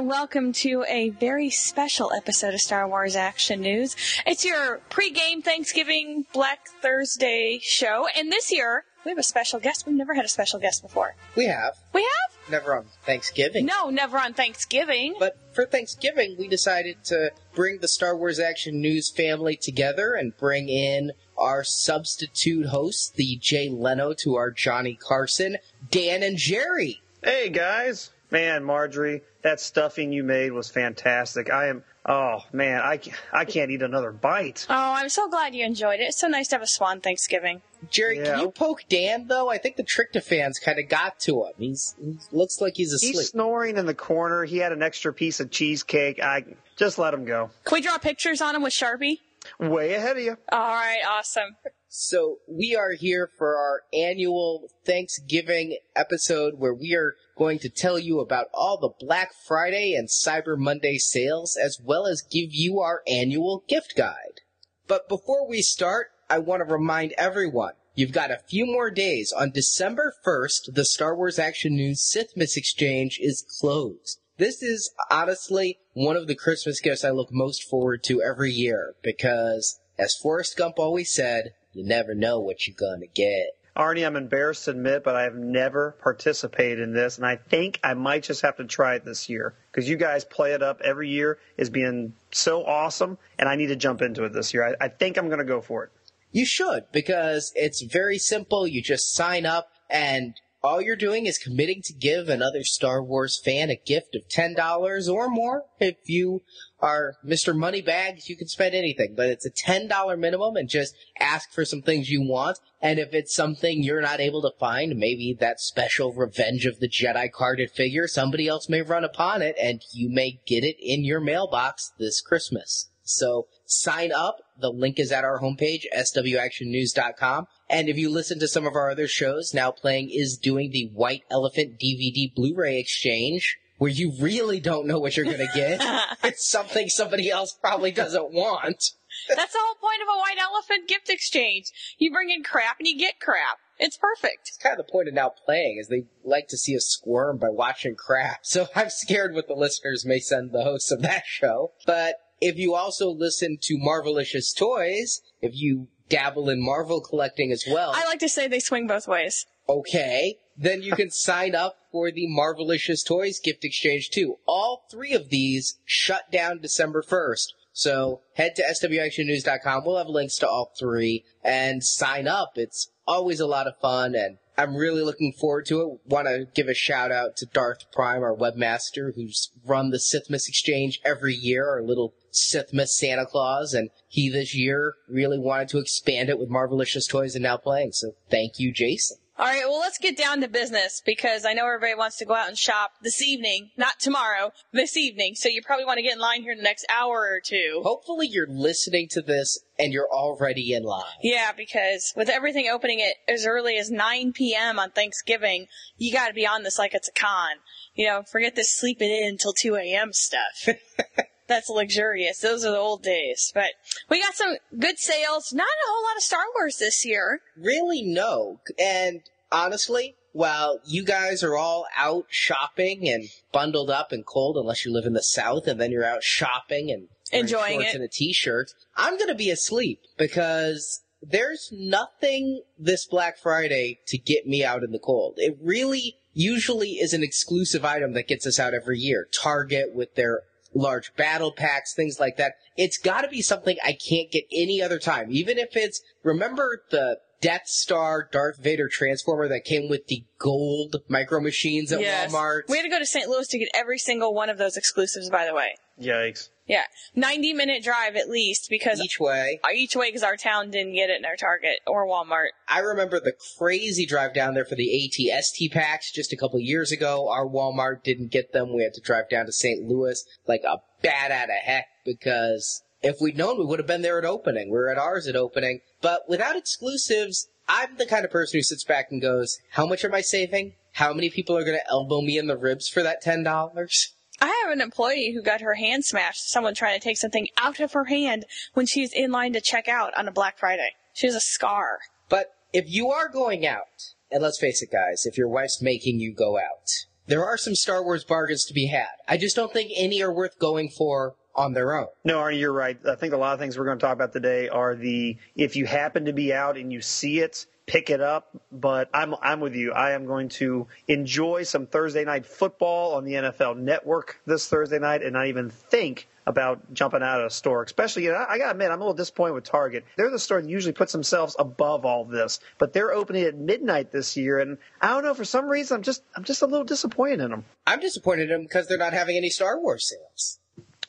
And welcome to a very special episode of Star Wars Action News. It's your pre-game Thanksgiving Black Thursday show, and this year we have a special guest. We've never had a special guest before. We have. We have? Never on Thanksgiving. No, never on Thanksgiving. But for Thanksgiving, we decided to bring the Star Wars Action News family together and bring in our substitute hosts, the Jay Leno to our Johnny Carson, Dan and Jerry. Hey guys, man, Marjorie, that stuffing you made was fantastic. I am, oh man, I, I can't eat another bite. Oh, I'm so glad you enjoyed it. It's so nice to have a SWAN Thanksgiving. Jerry, Yeah. can you poke Dan though? I think the tryptophans kind of got to him. He's he looks like he's asleep. He's snoring in the corner. He had an extra piece of cheesecake. I just let him go. Can we draw pictures on him with Sharpie? Way ahead of you. All right, awesome. So we are here for our annual Thanksgiving episode where we are going to tell you about all the Black Friday and Cyber Monday sales as well as give you our annual gift guide. But before we start, I want to remind everyone You've got a few more days. On December 1st, the Star Wars Action News Sithmas Exchange is closed. This is honestly one of the Christmas gifts I look most forward to every year because, as Forrest Gump always said, you never know what you're gonna get. Arnie, I'm embarrassed to admit, but I have never participated in this, and I think I might just have to try it this year because you guys play it up every year as being so awesome, and I need to jump into it this year. I, I think I'm going to go for it. You should, because it's very simple. You just sign up, and all you're doing is committing to give another Star Wars fan a gift of $10 or more. If you are Mr. Moneybags, you can spend anything, but it's a $10 minimum and just ask for some things you want. And if it's something you're not able to find, maybe that special Revenge of the Jedi carded figure, somebody else may run upon it and you may get it in your mailbox this Christmas. So sign up. The link is at our homepage, swactionnews.com. And if you listen to some of our other shows, Now Playing is doing the White Elephant DVD Blu-ray exchange, where you really don't know what you're gonna get. it's something somebody else probably doesn't want. That's the whole point of a white elephant gift exchange. You bring in crap and you get crap. It's perfect. It's kind of the point of Now Playing, is they like to see us squirm by watching crap. So I'm scared what the listeners may send the hosts of that show. But if you also listen to Marvelicious Toys, if you dabble in Marvel collecting as well, I like to say they swing both ways. okay, then you can sign up for the Marvelicious Toys gift exchange too. All three of these shut down December 1st. So head to swactionnews.com. We'll have links to all three and sign up. It's always a lot of fun and I'm really looking forward to it. Want to give a shout out to Darth Prime, our webmaster, who's run the Sithmas Exchange every year, our little Sithmas Santa Claus, and he this year really wanted to expand it with Marvelicious Toys and now playing. So thank you, Jason. All right, well, let's get down to business because I know everybody wants to go out and shop this evening, not tomorrow, this evening. So you probably want to get in line here in the next hour or two. Hopefully you're listening to this and you're already in line. Yeah, because with everything opening at as early as 9 p.m. on Thanksgiving, you got to be on this like it's a con. You know, forget this sleeping in until 2 a.m. stuff. That's luxurious. Those are the old days. But we got some good sales. Not a whole lot of Star Wars this year. Really, no. And honestly, while you guys are all out shopping and bundled up and cold, unless you live in the South, and then you're out shopping and Enjoying shorts it. and a t-shirt, I'm gonna be asleep because there's nothing this Black Friday to get me out in the cold. It really usually is an exclusive item that gets us out every year. Target with their large battle packs, things like that. It's gotta be something I can't get any other time. Even if it's, remember the Death Star Darth Vader Transformer that came with the gold micro machines at Yes. Walmart? We had to go to St. Louis to get every single one of those exclusives, by the way. Yikes. Yeah. 90 minute drive at least because Each way. Uh, each way because our town didn't get it in our Target or Walmart. I remember the crazy drive down there for the ATST packs just a couple years ago. Our Walmart didn't get them. We had to drive down to St. Louis like a bat out of heck because if we'd known, we would have been there at opening. We were at ours at opening. But without exclusives, I'm the kind of person who sits back and goes, how much am I saving? How many people are going to elbow me in the ribs for that $10? I have an employee who got her hand smashed. Someone trying to take something out of her hand when she's in line to check out on a Black Friday. She has a scar. But if you are going out, and let's face it, guys, if your wife's making you go out, there are some Star Wars bargains to be had. I just don't think any are worth going for on their own. No, Arnie, you're right. I think a lot of things we're going to talk about today are the if you happen to be out and you see it, pick it up. But I'm I'm with you. I am going to enjoy some Thursday night football on the NFL Network this Thursday night, and not even think about jumping out of a store. Especially, you know, I, I got to admit, I'm a little disappointed with Target. They're the store that usually puts themselves above all this, but they're opening at midnight this year, and I don't know for some reason I'm just I'm just a little disappointed in them. I'm disappointed in them because they're not having any Star Wars sales.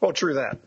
Well, true that.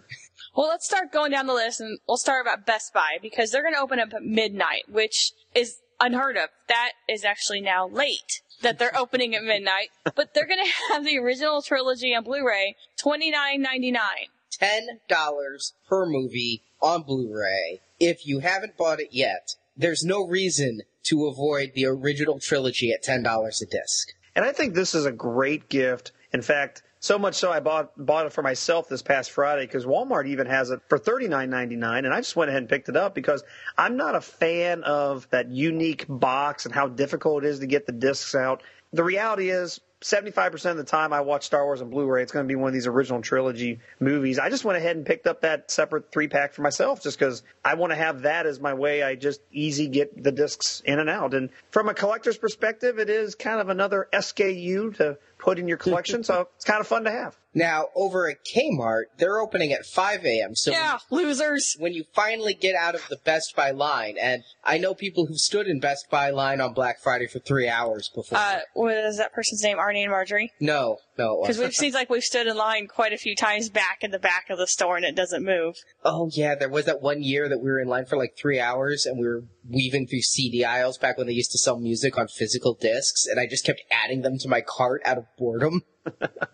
Well, let's start going down the list and we'll start about Best Buy because they're going to open up at midnight, which is unheard of. That is actually now late that they're opening at midnight, but they're going to have the original trilogy on Blu-ray, twenty nine ninety nine. Ten dollars per movie on Blu-ray. If you haven't bought it yet, there's no reason to avoid the original trilogy at ten dollars a disc. And I think this is a great gift. In fact, so much so I bought bought it for myself this past Friday because Walmart even has it for thirty nine ninety nine, and I just went ahead and picked it up because I'm not a fan of that unique box and how difficult it is to get the discs out. The reality is. 75% of the time I watch Star Wars on Blu-ray, it's going to be one of these original trilogy movies. I just went ahead and picked up that separate three pack for myself just because I want to have that as my way. I just easy get the discs in and out. And from a collector's perspective, it is kind of another SKU to put in your collection. so it's kind of fun to have. Now, over at Kmart, they're opening at 5 a.m. So Yeah, losers. when you finally get out of the Best Buy line, and I know people who stood in Best Buy line on Black Friday for three hours before. Uh, what is that person's name? Arnie and Marjorie? no, no. Because seems like we've stood in line quite a few times back in the back of the store and it doesn't move. Oh yeah, there was that one year that we were in line for like three hours and we were weaving through CD aisles back when they used to sell music on physical discs, and I just kept adding them to my cart out of boredom.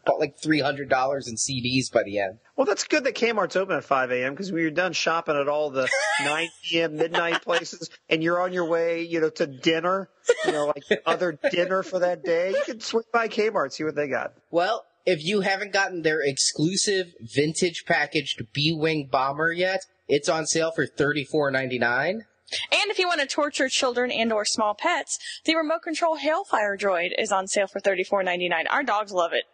Bought like three hundred dollars in CDs by the end. Well, that's good that Kmart's open at 5 a.m. because we you're done shopping at all the 9 p.m. midnight places and you're on your way, you know, to dinner, you know, like other dinner for that day, you can swing by Kmart, see what they got. Well, if you haven't gotten their exclusive vintage packaged B Wing bomber yet, it's on sale for thirty four ninety nine. And if you want to torture children and or small pets, the remote control Hailfire droid is on sale for thirty four ninety nine. Our dogs love it.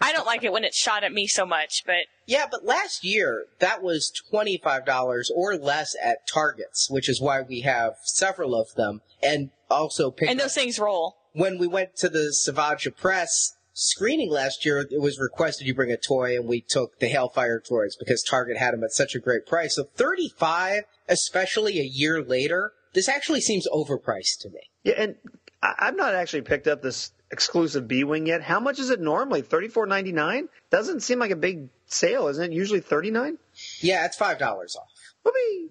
I don't like it when it's shot at me so much, but Yeah, but last year that was twenty five dollars or less at Targets, which is why we have several of them, and also picked and those things roll. when we went to the Savage Opress screening last year, it was requested you bring a toy, and we took the Hailfire toys because Target had them at such a great price. So 35, especially a year later, this actually seems overpriced to me. Yeah, and I've not actually picked up this exclusive B Wing yet. How much is it normally? Thirty four ninety nine? Doesn't seem like a big sale, isn't it? Usually thirty nine. Yeah, it's five dollars off. Whoopee!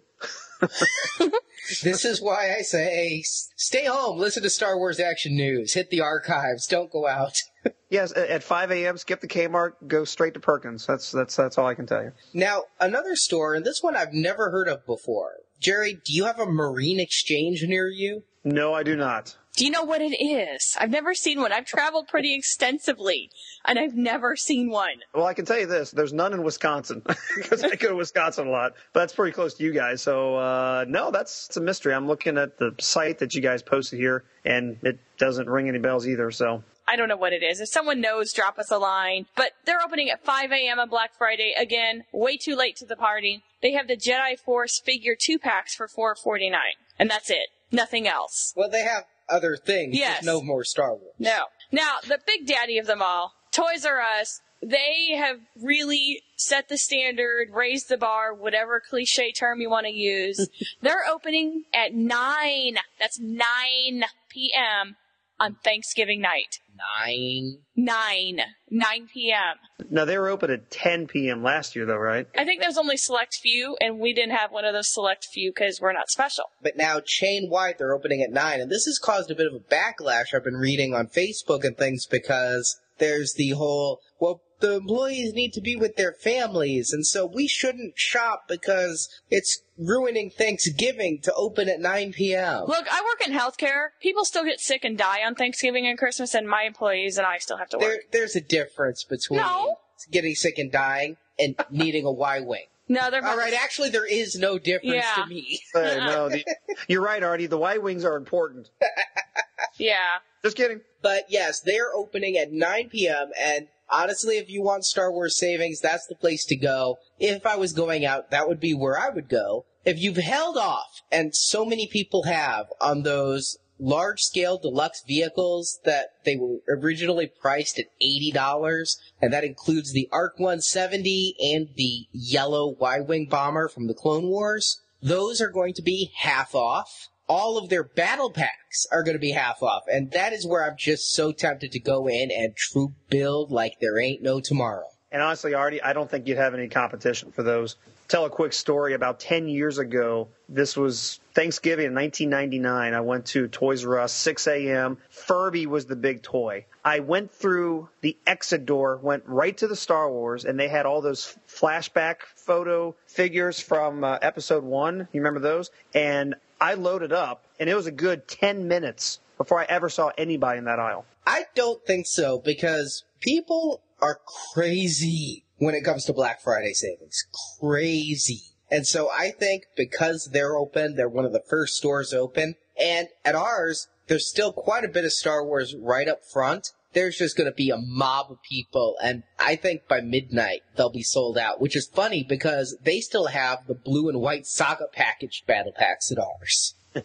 This is why I say stay home, listen to Star Wars action news, hit the archives, don't go out. Yes, at at 5 a.m. Skip the Kmart, go straight to Perkins. That's that's that's all I can tell you. Now, another store, and this one I've never heard of before. Jerry, do you have a marine exchange near you? No, I do not. Do you know what it is? I've never seen one. I've traveled pretty extensively, and I've never seen one. Well, I can tell you this: there's none in Wisconsin because I go to Wisconsin a lot, but that's pretty close to you guys. So uh, no, that's it's a mystery. I'm looking at the site that you guys posted here, and it doesn't ring any bells either. So I don't know what it is. If someone knows, drop us a line. But they're opening at 5 a.m. on Black Friday. Again, way too late to the party. They have the Jedi Force figure two packs for 4.49, and that's it. Nothing else. Well, they have other things. Yes. Just no more Star Wars. No. Now, the big daddy of them all, Toys R Us, they have really set the standard, raised the bar, whatever cliche term you want to use. They're opening at 9. That's 9 p.m. on Thanksgiving night. Nine. 9. 9 p.m. now they were open at 10 p.m. last year, though, right? I think there's only select few, and we didn't have one of those select few because we're not special. But now chain wide, they're opening at nine, and this has caused a bit of a backlash. I've been reading on Facebook and things because there's the whole well, the employees need to be with their families, and so we shouldn't shop because it's ruining Thanksgiving to open at 9 p.m. Look, I work in healthcare. People still get sick and die on Thanksgiving and Christmas, and my employees and I still have to work. There, there's a difference between No. getting sick and dying and needing a Y wing. no, they're All right, actually, there is no difference Yeah. to me. Hey, no, the, you're right, Arnie. The Y wings are important. yeah. Just kidding. But yes, they're opening at 9 p.m. And honestly, if you want Star Wars savings, that's the place to go. If I was going out, that would be where I would go. If you've held off, and so many people have, on those large scale deluxe vehicles that they were originally priced at $80, and that includes the ARC 170 and the yellow Y-Wing bomber from the Clone Wars, those are going to be half off all of their battle packs are going to be half off. And that is where I'm just so tempted to go in and troop build like there ain't no tomorrow. And honestly, Arnie, I don't think you'd have any competition for those. Tell a quick story. About 10 years ago, this was Thanksgiving in 1999. I went to Toys R Us, 6 a.m. Furby was the big toy. I went through the exit door, went right to the Star Wars, and they had all those flashback photo figures from uh, episode one. You remember those? And I loaded up, and it was a good 10 minutes before I ever saw anybody in that aisle. I don't think so because people are crazy when it comes to Black Friday savings. Crazy. And so I think because they're open, they're one of the first stores open, and at ours, there's still quite a bit of Star Wars right up front. There's just going to be a mob of people, and I think by midnight they'll be sold out, which is funny because they still have the blue and white saga packaged battle packs at ours.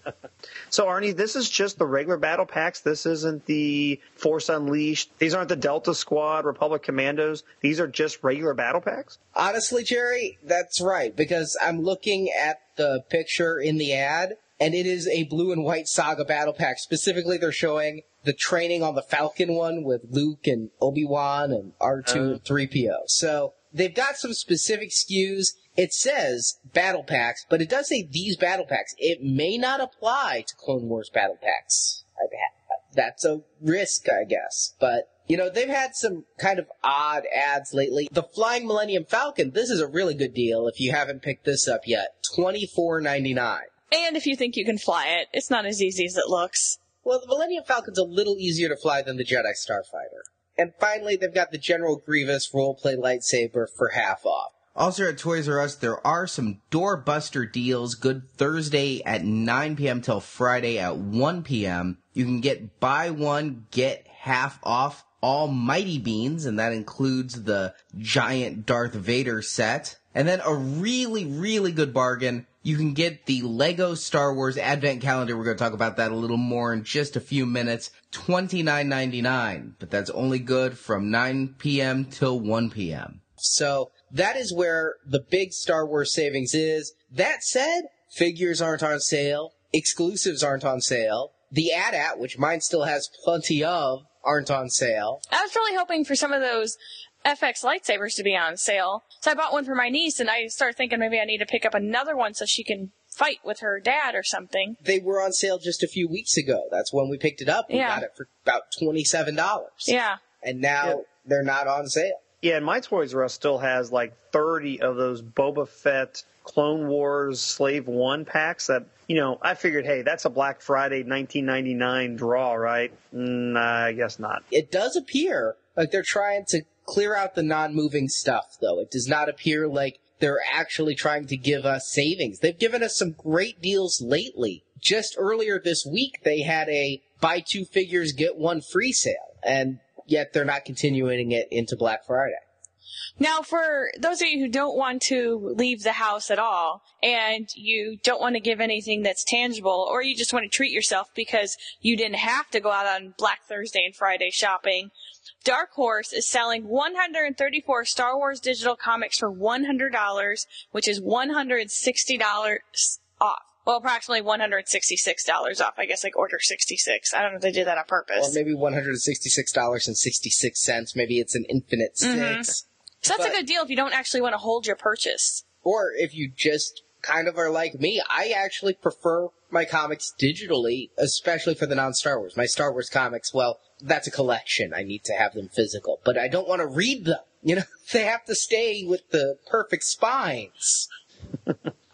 So, Arnie, this is just the regular battle packs. This isn't the Force Unleashed. These aren't the Delta Squad, Republic Commandos. These are just regular battle packs. Honestly, Jerry, that's right, because I'm looking at the picture in the ad, and it is a blue and white saga battle pack. Specifically, they're showing the training on the Falcon one with Luke and Obi-Wan and R2 uh-huh. and 3PO. So, they've got some specific SKUs. It says battle packs, but it does say these battle packs. It may not apply to Clone Wars battle packs. I- That's a risk, I guess. But, you know, they've had some kind of odd ads lately. The Flying Millennium Falcon, this is a really good deal if you haven't picked this up yet. Twenty four ninety nine. And if you think you can fly it, it's not as easy as it looks. Well, the Millennium Falcon's a little easier to fly than the Jedi Starfighter. And finally, they've got the General Grievous roleplay lightsaber for half off. Also at Toys R Us, there are some doorbuster deals good Thursday at 9 p.m. till Friday at 1 p.m. You can get buy one, get half off all Mighty Beans, and that includes the giant Darth Vader set. And then a really, really good bargain. You can get the Lego Star Wars Advent Calendar. We're going to talk about that a little more in just a few minutes. Twenty nine ninety nine, but that's only good from 9 p.m. till 1 p.m. So that is where the big Star Wars savings is. That said, figures aren't on sale. Exclusives aren't on sale. The AT-AT, which mine still has plenty of, aren't on sale. I was really hoping for some of those FX lightsabers to be on sale. So I bought one for my niece, and I started thinking maybe I need to pick up another one so she can fight with her dad or something. They were on sale just a few weeks ago. That's when we picked it up. We Yeah. got it for about $27. Yeah. And now Yeah. they're not on sale. Yeah, and my Toys R Us still has like 30 of those Boba Fett Clone Wars Slave One packs that, you know, I figured, hey, that's a Black Friday 1999 draw, right? Mm, nah, I guess not. It does appear like they're trying to clear out the non-moving stuff, though. It does not appear like they're actually trying to give us savings. They've given us some great deals lately. Just earlier this week, they had a buy two figures, get one free sale, and yet they're not continuing it into Black Friday. Now, for those of you who don't want to leave the house at all, and you don't want to give anything that's tangible, or you just want to treat yourself because you didn't have to go out on Black Thursday and Friday shopping, Dark Horse is selling 134 Star Wars digital comics for $100, which is $160 off. Well, approximately $166 off. I guess like order 66. I don't know if they did that on purpose. Or maybe $166.66. Maybe it's an infinite 6 Mhm. so that's but- a good deal if you don't actually want to hold your purchase. Or if you just kind of are like me, I actually prefer my comics digitally, especially for the non-Star Wars. My Star Wars comics, well, that's a collection. I need to have them physical, but I don't want to read them. You know, they have to stay with the perfect spines.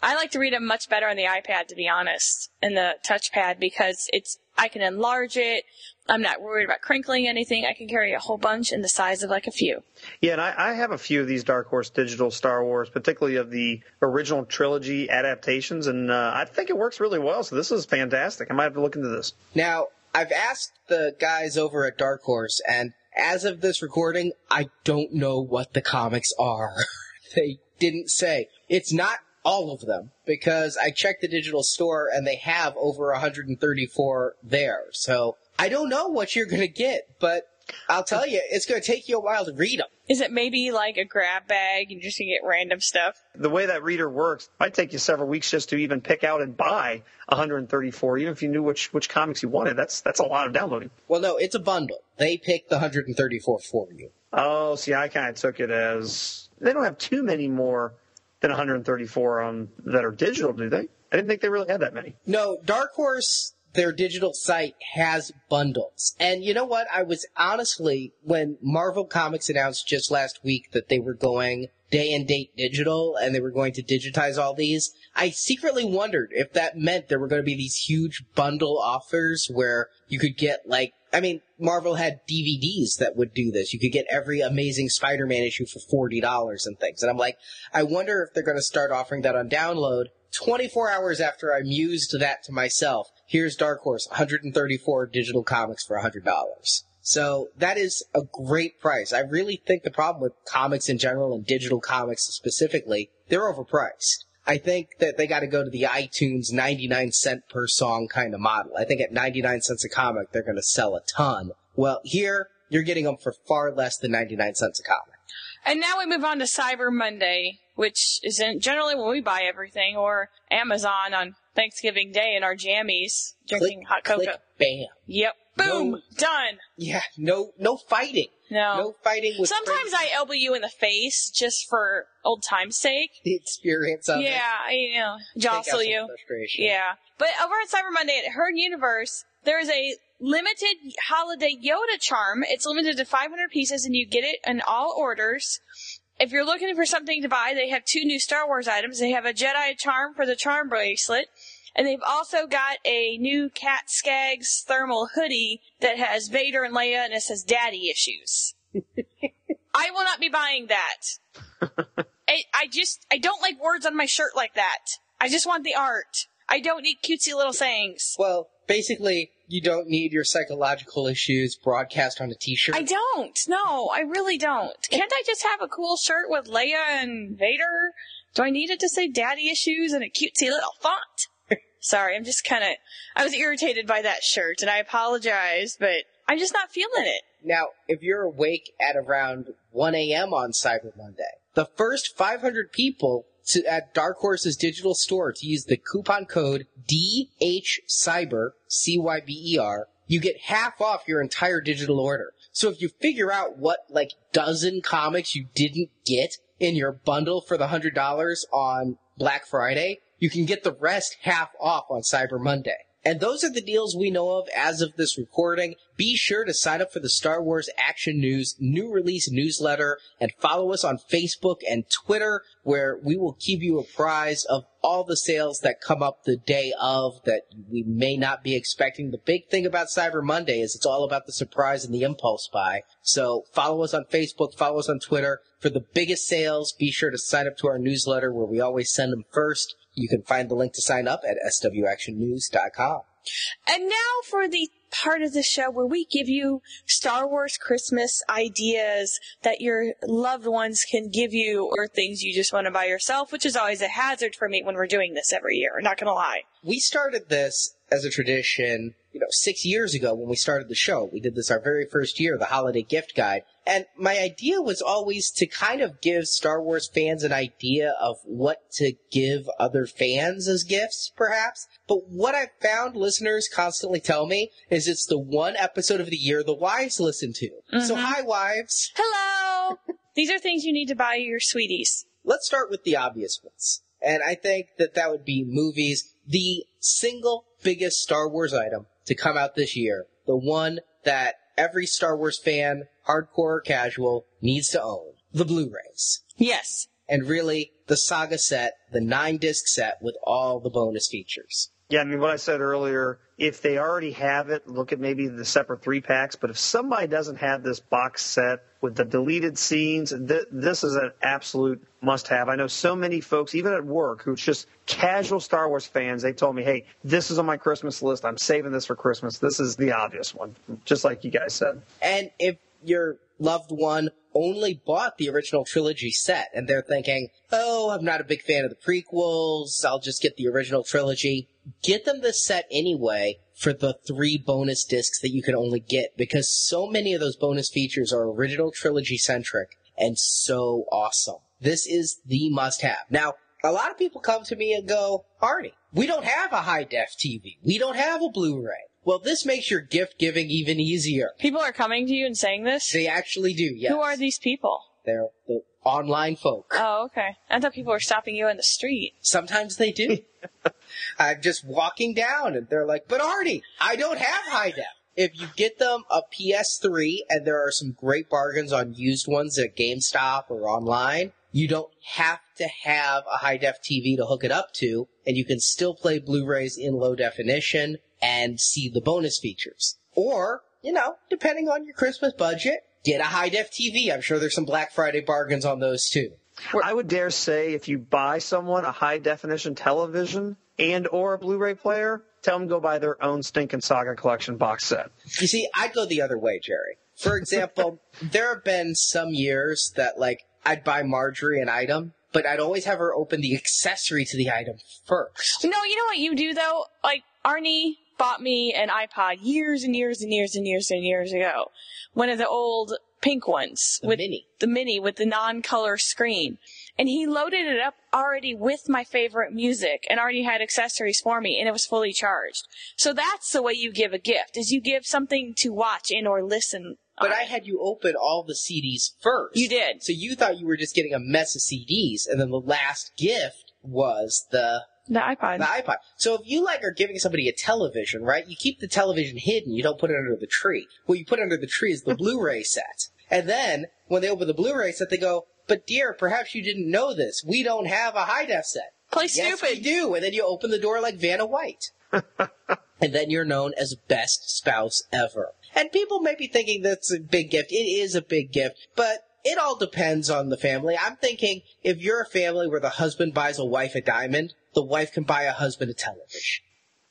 I like to read them much better on the iPad, to be honest, and the touchpad because it's I can enlarge it. I'm not worried about crinkling anything. I can carry a whole bunch in the size of like a few. Yeah, and I, I have a few of these Dark Horse digital Star Wars, particularly of the original trilogy adaptations, and uh, I think it works really well. So this is fantastic. I might have to look into this. Now, I've asked the guys over at Dark Horse, and as of this recording, I don't know what the comics are. they didn't say. It's not all of them, because I checked the digital store and they have over 134 there. So I don't know what you're gonna get, but I'll tell you, it's gonna take you a while to read them. Is it maybe like a grab bag and just to get random stuff? The way that reader works, it might take you several weeks just to even pick out and buy 134, even if you knew which which comics you wanted. That's that's a lot of downloading. Well, no, it's a bundle. They pick the 134 for you. Oh, see, I kind of took it as they don't have too many more than 134 on um, that are digital, do they? I didn't think they really had that many. No, Dark Horse, their digital site has bundles. And you know what? I was honestly, when Marvel Comics announced just last week that they were going day and date digital and they were going to digitize all these, I secretly wondered if that meant there were going to be these huge bundle offers where you could get like, I mean, Marvel had DVDs that would do this. You could get every amazing Spider-Man issue for $40 and things. And I'm like, I wonder if they're going to start offering that on download 24 hours after I mused that to myself, here's Dark Horse, 134 digital comics for $100. So that is a great price. I really think the problem with comics in general and digital comics specifically, they're overpriced. I think that they got to go to the iTunes 99 cent per song kind of model. I think at 99 cents a comic, they're going to sell a ton. Well, here, you're getting them for far less than 99 cents a comic. And now we move on to Cyber Monday, which is generally when we buy everything, or Amazon on Thanksgiving Day in our jammies, drinking Click, hot cocoa. click, bam. Yep. Boom. No. Done. Yeah, no, no fighting. No. No fighting with Sometimes I elbow you in the face just for old time's sake. the experience of it. Yeah, I, you know, jostle you. Yeah. But over at Cyber Monday at Her Universe, there is a limited holiday Yoda charm. It's limited to 500 pieces and you get it in all orders. If you're looking for something to buy, they have two new Star Wars items. They have a Jedi charm for the charm bracelet. And they've also got a new Cat Skaggs thermal hoodie that has Vader and Leia and it says daddy issues. I will not be buying that. I, I just, I don't like words on my shirt like that. I just want the art. I don't need cutesy little sayings. Well, basically, you don't need your psychological issues broadcast on a t-shirt. I don't. No, I really don't. Can't I just have a cool shirt with Leia and Vader? Do I need it to say daddy issues and a cutesy little font? Sorry, I'm just kind of, I was irritated by that shirt and I apologize, but I'm just not feeling it. Now, if you're awake at around 1 a.m. on Cyber Monday, the first 500 people to, at Dark Horse's digital store to use the coupon code DHCyber, C-Y-B-E-R, you get half off your entire digital order. So if you figure out what, like, dozen comics you didn't get in your bundle for the $100 on Black Friday, you can get the rest half off on Cyber Monday. And those are the deals we know of as of this recording. Be sure to sign up for the Star Wars Action News new release newsletter and follow us on Facebook and Twitter where we will keep you apprised of all the sales that come up the day of that we may not be expecting. The big thing about Cyber Monday is it's all about the surprise and the impulse buy. So follow us on Facebook, follow us on Twitter for the biggest sales. Be sure to sign up to our newsletter where we always send them first. You can find the link to sign up at swactionnews.com. And now for the part of the show where we give you Star Wars Christmas ideas that your loved ones can give you or things you just want to buy yourself, which is always a hazard for me when we're doing this every year. Not gonna lie. We started this as a tradition, you know, six years ago when we started the show. We did this our very first year, the holiday gift guide. And my idea was always to kind of give Star Wars fans an idea of what to give other fans as gifts, perhaps. But what I've found listeners constantly tell me is it's the one episode of the year the wives listen to. So mm-hmm. hi wives. Hello! These are things you need to buy your sweeties. Let's start with the obvious ones. And I think that that would be movies. The single biggest Star Wars item to come out this year. The one that every Star Wars fan, hardcore or casual, needs to own. The Blu-rays. Yes. And really, the saga set, the nine disc set with all the bonus features. Yeah, I mean, what I said earlier, if they already have it, look at maybe the separate three packs. But if somebody doesn't have this box set with the deleted scenes, th- this is an absolute must have. I know so many folks, even at work, who's just casual Star Wars fans, they told me, hey, this is on my Christmas list. I'm saving this for Christmas. This is the obvious one, just like you guys said. And if your loved one only bought the original trilogy set and they're thinking, oh, I'm not a big fan of the prequels, I'll just get the original trilogy, get them the set anyway for the three bonus discs that you can only get because so many of those bonus features are original trilogy centric and so awesome. This is the must have. Now, a lot of people come to me and go, Arnie, we don't have a high def TV. We don't have a Blu-ray. Well, this makes your gift giving even easier. People are coming to you and saying this? They actually do, yes. Who are these people? They're the online folk. Oh, okay. I thought people were stopping you in the street. Sometimes they do. I'm just walking down and they're like, but Arnie, I don't have high def. If you get them a PS3 and there are some great bargains on used ones at GameStop or online, you don't have to have a high def TV to hook it up to, and you can still play Blu-rays in low definition and see the bonus features. Or, you know, depending on your Christmas budget, get a high def TV. I'm sure there's some Black Friday bargains on those too. I would dare say if you buy someone a high definition television and or a Blu-ray player, tell them to go buy their own Stinking Saga Collection box set. You see, I'd go the other way, Jerry. For example, there have been some years that like I'd buy Marjorie an item, but I'd always have her open the accessory to the item first. No, you know what you do though? Like, Arnie bought me an iPod years and years and years and years and years ago. One of the old pink ones. The with mini. The mini with the non-color screen. And he loaded it up already with my favorite music and already had accessories for me and it was fully charged. So that's the way you give a gift, is you give something to watch and or listen. But. I had you open all the CDs first. You did. So you thought you were just getting a mess of CDs, and then the last gift was the the iPod. the iPod. So if you like are giving somebody a television, right? You keep the television hidden. You don't put it under the tree. What you put under the tree is the Blu-ray set. And then when they open the Blu-ray set, they go, "But dear, perhaps you didn't know this. We don't have a high def set." Play Yes, we do. And then you open the door like Vanna White. and then you're known as best spouse ever. And people may be thinking that's a big gift. It is a big gift, but it all depends on the family. I'm thinking if you're a family where the husband buys a wife a diamond, the wife can buy a husband a television.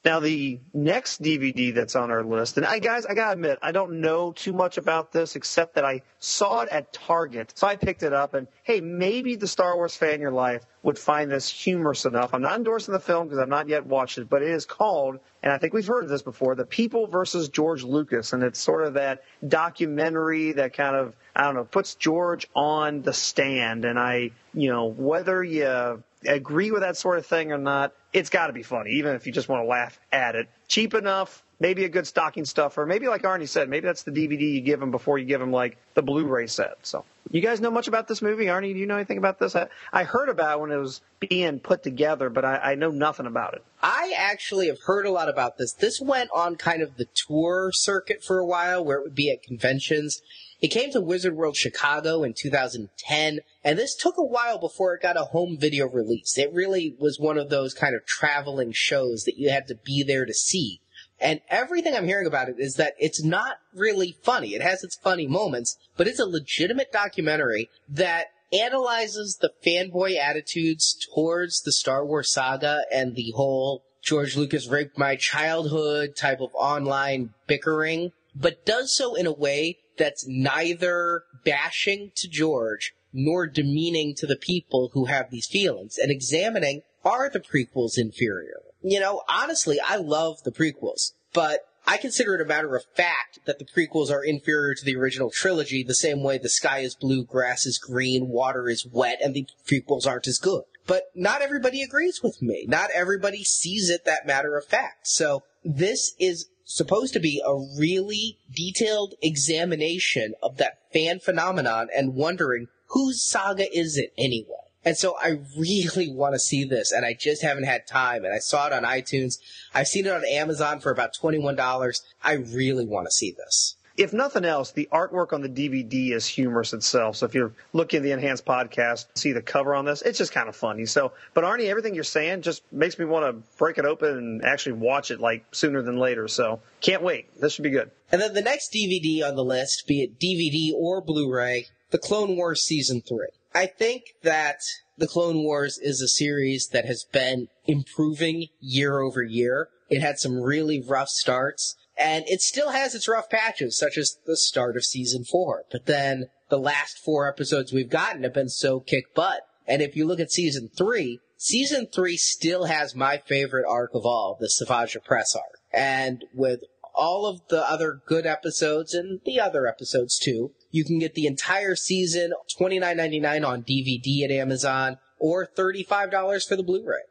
Now the next DVD that's on our list, and I guys, I gotta admit, I don't know too much about this except that I saw it at Target, so I picked it up. And hey, maybe the Star Wars fan in your life would find this humorous enough. I'm not endorsing the film because I've not yet watched it, but it is called, and I think we've heard of this before, The People versus George Lucas, and it's sort of that documentary that kind of I don't know puts George on the stand. And I, you know, whether you agree with that sort of thing or not, it's got to be funny, even if you just want to laugh at it. Cheap enough, maybe a good stocking stuffer. Maybe like Arnie said, maybe that's the DVD you give them before you give them like the Blu-ray set. So you guys know much about this movie, Arnie? Do you know anything about this? I, I heard about it when it was being put together, but I, I know nothing about it. I actually have heard a lot about this. This went on kind of the tour circuit for a while, where it would be at conventions. It came to Wizard World Chicago in 2010, and this took a while before it got a home video release. It really was one of those kind of traveling shows that you had to be there to see. And everything I'm hearing about it is that it's not really funny. It has its funny moments, but it's a legitimate documentary that analyzes the fanboy attitudes towards the Star Wars saga and the whole George Lucas raped my childhood type of online bickering, but does so in a way that's neither bashing to George nor demeaning to the people who have these feelings and examining are the prequels inferior? You know, honestly, I love the prequels, but I consider it a matter of fact that the prequels are inferior to the original trilogy the same way the sky is blue, grass is green, water is wet, and the prequels aren't as good. But not everybody agrees with me. Not everybody sees it that matter of fact. So this is supposed to be a really detailed examination of that fan phenomenon and wondering whose saga is it anyway? And so I really want to see this, and I just haven't had time. And I saw it on iTunes. I've seen it on Amazon for about $21. I really want to see this if nothing else, the artwork on the DVD is humorous itself. So if you're looking at the enhanced podcast, see the cover on this, it's just kind of funny. So, but Arnie, everything you're saying just makes me want to break it open and actually watch it like sooner than later. So can't wait. This should be good. And then the next DVD on the list, be it DVD or Blu-ray, The Clone Wars Season 3. I think that The Clone Wars is a series that has been improving year over year. It had some really rough starts and it still has its rough patches, such as the start of season four. But then the last four episodes we've gotten have been so kick butt. And if you look at season three, season three still has my favorite arc of all, the Savage Opress arc. And with all of the other good episodes and the other episodes too, you can get the entire season $29.99 on DVD at Amazon or $35 for the Blu-ray.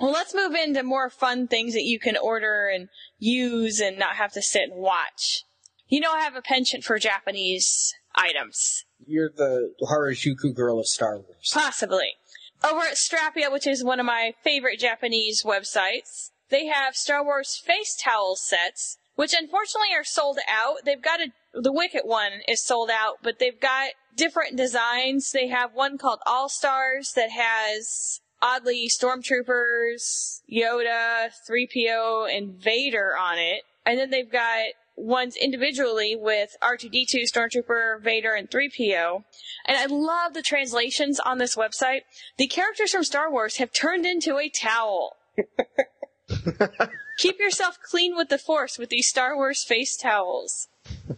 Well, let's move into more fun things that you can order and use and not have to sit and watch. You know, I have a penchant for Japanese items. You're the Harajuku girl of Star Wars. Possibly. Over at Strapya, which is one of my favorite Japanese websites, they have Star Wars face towel sets, which unfortunately are sold out. They've got a, the Wicket one is sold out, but they've got different designs. They have one called All Stars that has oddly Stormtroopers, Yoda, 3PO, and Vader on it. And then they've got ones individually with R2D2, Stormtrooper, Vader, and 3PO. And I love the translations on this website. The characters from Star Wars have turned into a towel. Keep yourself clean with the Force with these Star Wars face towels.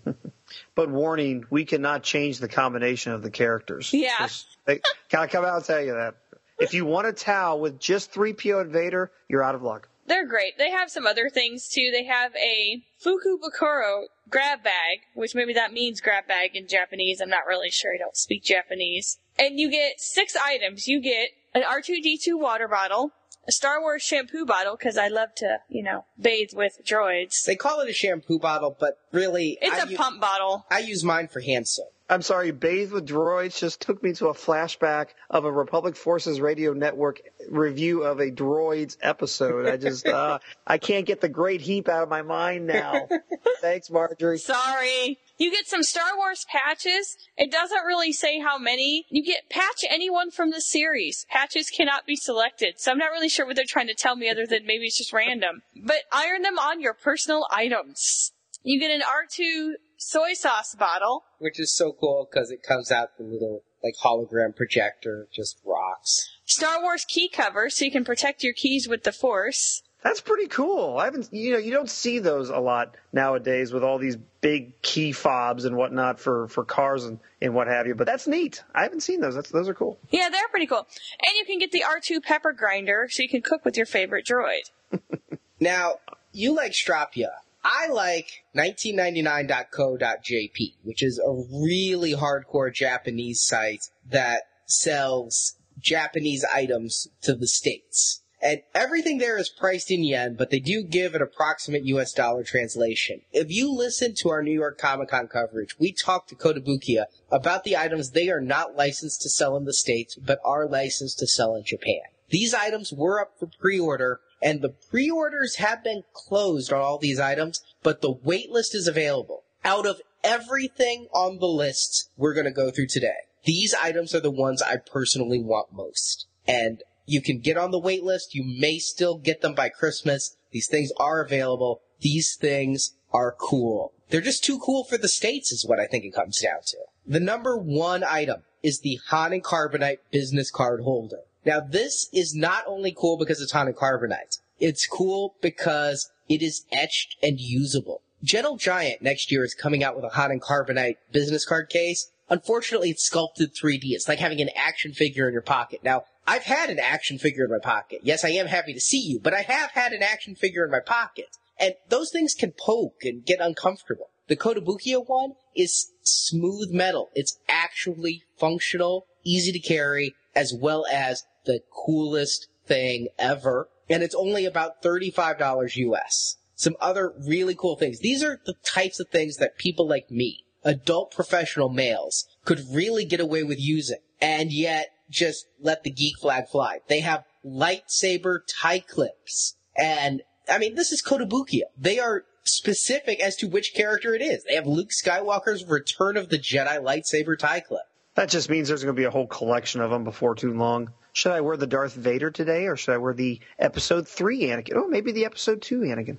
but warning, we cannot change the combination of the characters. Yeah. They, can I come out and tell you that? If you want a towel with just 3PO and Vader, you're out of luck. They're great. They have some other things too. They have a Fukubukuro grab bag, which maybe that means grab bag in Japanese. I'm not really sure. I don't speak Japanese. And you get six items. You get an R2D2 water bottle, a Star Wars shampoo bottle, because I love to, you know, bathe with droids. They call it a shampoo bottle, but really. It's I a pump bottle. I use mine for hand soap. I'm sorry, Bathe with Droids just took me to a flashback of a Republic Forces Radio Network review of a Droids episode. I just, uh, I can't get the Great Heep out of my mind now. Thanks, Marjorie. Sorry. You get some Star Wars patches. It doesn't really say how many. You get patch anyone from the series. Patches cannot be selected. So I'm not really sure what they're trying to tell me other than maybe it's just random. But iron them on your personal items. You get an R2 soy sauce bottle. Which is so cool because it comes out the little like hologram projector, just rocks. Star Wars key cover so you can protect your keys with the Force. That's pretty cool. I haven't, you know, you don't see those a lot nowadays with all these big key fobs and whatnot for, for cars and, and what have you. But that's neat. I haven't seen those. That's, those are cool. Yeah, they're pretty cool. And you can get the R2 pepper grinder so you can cook with your favorite droid. now, you like Strapya. I like 1999.co.jp, which is a really hardcore Japanese site that sells Japanese items to the States. And everything there is priced in yen, but they do give an approximate US dollar translation. If you listen to our New York Comic Con coverage, we talked to Kotobukiya about the items they are not licensed to sell in the States, but are licensed to sell in Japan. These items were up for pre-order, and the pre-orders have been closed on all these items, but the wait list is available. Out of everything on the lists we're going to go through today, these items are the ones I personally want most. And you can get on the wait list. You may still get them by Christmas. These things are available. These things are cool. They're just too cool for the States is what I think it comes down to. The number one item is the Han Carbonite business card holder. Now this is not only cool because it's Han and Carbonite. It's cool because it is etched and usable. Gentle Giant next year is coming out with a Han and Carbonite business card case. Unfortunately, it's sculpted 3D. It's like having an action figure in your pocket. Now, I've had an action figure in my pocket. Yes, I am happy to see you, but I have had an action figure in my pocket. And those things can poke and get uncomfortable. The Kotobukiya one is smooth metal. It's actually functional, easy to carry, as well as the coolest thing ever. And it's only about $35 US. Some other really cool things. These are the types of things that people like me, adult professional males, could really get away with using. And yet, just let the geek flag fly. They have lightsaber tie clips. And, I mean, this is Kotobukiya. They are specific as to which character it is. They have Luke Skywalker's Return of the Jedi lightsaber tie clip. That just means there's going to be a whole collection of them before too long. Should I wear the Darth Vader today, or should I wear the Episode Three Anakin? Oh, maybe the Episode Two Anakin.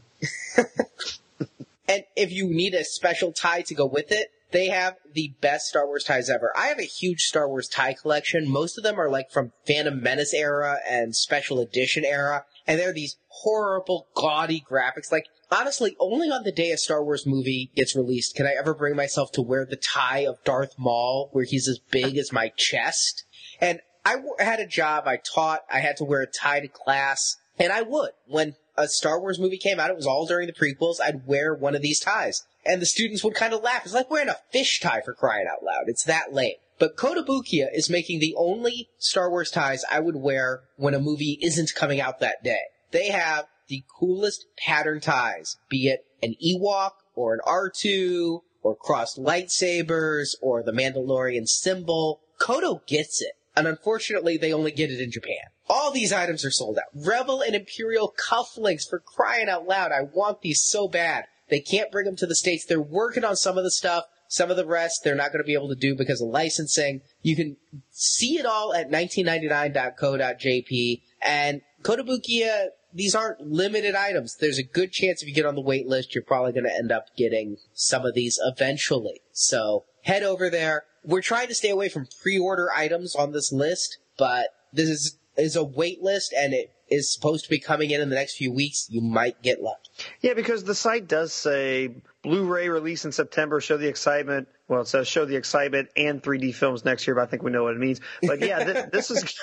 and if you need a special tie to go with it, they have the best Star Wars ties ever. I have a huge Star Wars tie collection. Most of them are like from Phantom Menace era and Special Edition era. And they're these horrible, gaudy graphics. Like, honestly, only on the day a Star Wars movie gets released can I ever bring myself to wear the tie of Darth Maul, where he's as big as my chest. And I had a job, I taught, I had to wear a tie to class, and I would. When a Star Wars movie came out, it was all during the prequels, I'd wear one of these ties and the students would kind of laugh. It's like wearing a fish tie for crying out loud. It's that lame. But Kotobukiya is making the only Star Wars ties I would wear when a movie isn't coming out that day. They have the coolest pattern ties, be it an Ewok or an R2 or crossed lightsabers or the Mandalorian symbol. Koto gets it. And unfortunately, they only get it in Japan. All these items are sold out. Rebel and Imperial cufflinks for crying out loud. I want these so bad. They can't bring them to the States. They're working on some of the stuff. Some of the rest they're not going to be able to do because of licensing. You can see it all at 1999.co.jp. And Kotobukiya, these aren't limited items. There's a good chance if you get on the wait list, you're probably going to end up getting some of these eventually. So head over there. We're trying to stay away from pre-order items on this list, but this is, is a wait list and it is supposed to be coming in in the next few weeks. You might get lucky. Yeah, because the site does say Blu-ray release in September. Show the excitement. Well, it says show the excitement and 3D films next year, but I think we know what it means. But yeah, this, this is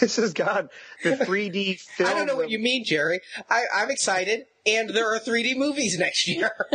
this has got the 3D film. I don't know what you mean, Jerry. I, I'm excited, and there are 3D movies next year.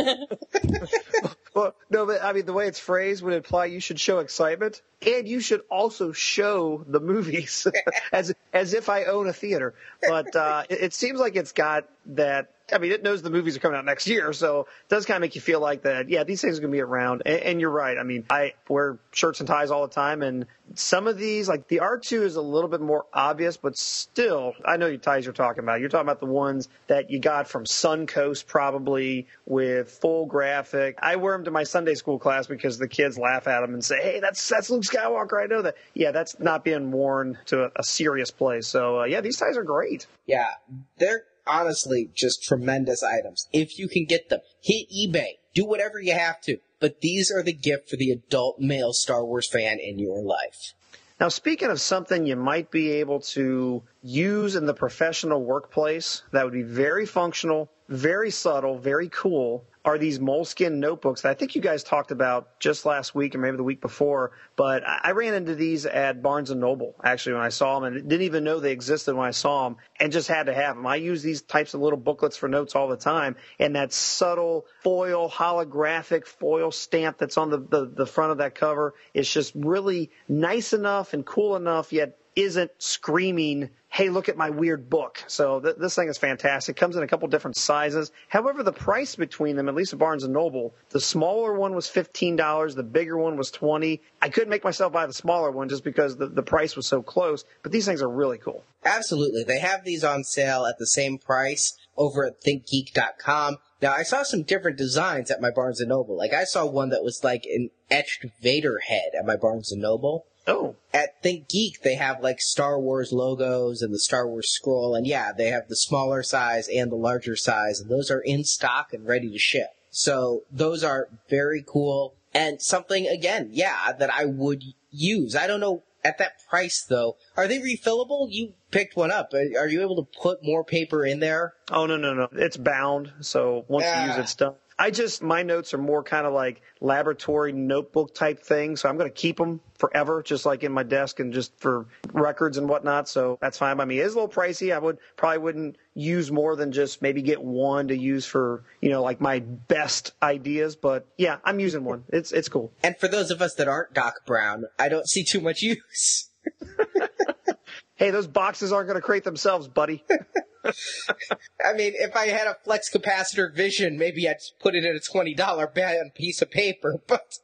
well, no, but I mean the way it's phrased would imply you should show excitement, and you should also show the movies as as if I own a theater. But uh, it, it seems like it's got that I mean, it knows the movies are coming out next year, so it does kind of make you feel like that. Yeah, these things are going to be around. And, and, you're right. I mean, I wear shirts and ties all the time, and some of these, like the R2, is a little bit more obvious, but still, I know your ties you're talking about. You're talking about the ones that you got from Suncoast, probably with full graphic. I wear them to my Sunday school class because the kids laugh at them and say, "Hey, that's that's Luke Skywalker." I know that. Yeah, that's not being worn to a, a serious place. So uh, yeah, these ties are great. Yeah, they're honestly just tremendous items. If you can get them, hit eBay, do whatever you have to. But these are the gift for the adult male Star Wars fan in your life. Now, speaking of something you might be able to use in the professional workplace that would be very functional, very subtle, very cool, are these Moleskine notebooks that I think you guys talked about just last week or maybe the week before. But I ran into these at Barnes and Noble actually when I saw them and didn't even know they existed when I saw them and just had to have them. I use these types of little booklets for notes all the time and that subtle foil holographic foil stamp that's on the, the, the front of that cover is just really nice enough and cool enough yet isn't screaming, hey, look at my weird book. So th- this thing is fantastic. Comes in a couple different sizes. However, the price between them, at least at Barnes and Noble, the smaller one was $15, the bigger one was 20. I couldn't make myself buy the smaller one just because the, the price was so close, but these things are really cool. Absolutely. They have these on sale at the same price over at thinkgeek.com. Now I saw some different designs at my Barnes and Noble. Like I saw one that was like an etched Vader head at my Barnes and Noble. Oh, At Think Geek, they have like Star Wars logos and the Star Wars scroll, and yeah, they have the smaller size and the larger size, and those are in stock and ready to ship. So those are very cool and something again, yeah, that I would use. I don't know at that price though. Are they refillable? You picked one up. Are you able to put more paper in there? Oh no no no! It's bound, so once you use Ah. it, it's done. I just my notes are more kind of like laboratory notebook type thing, so I'm going to keep them forever, just like in my desk and just for records and whatnot. So that's fine by me. It's a little pricey. I would probably wouldn't use more than just maybe get one to use for you know like my best ideas. But yeah, I'm using one. It's it's cool. And for those of us that aren't Doc Brown, I don't see too much use. Hey, those boxes aren't going to create themselves, buddy. I mean, if I had a flux capacitor vision, maybe I'd put it in a twenty dollar band piece of paper. But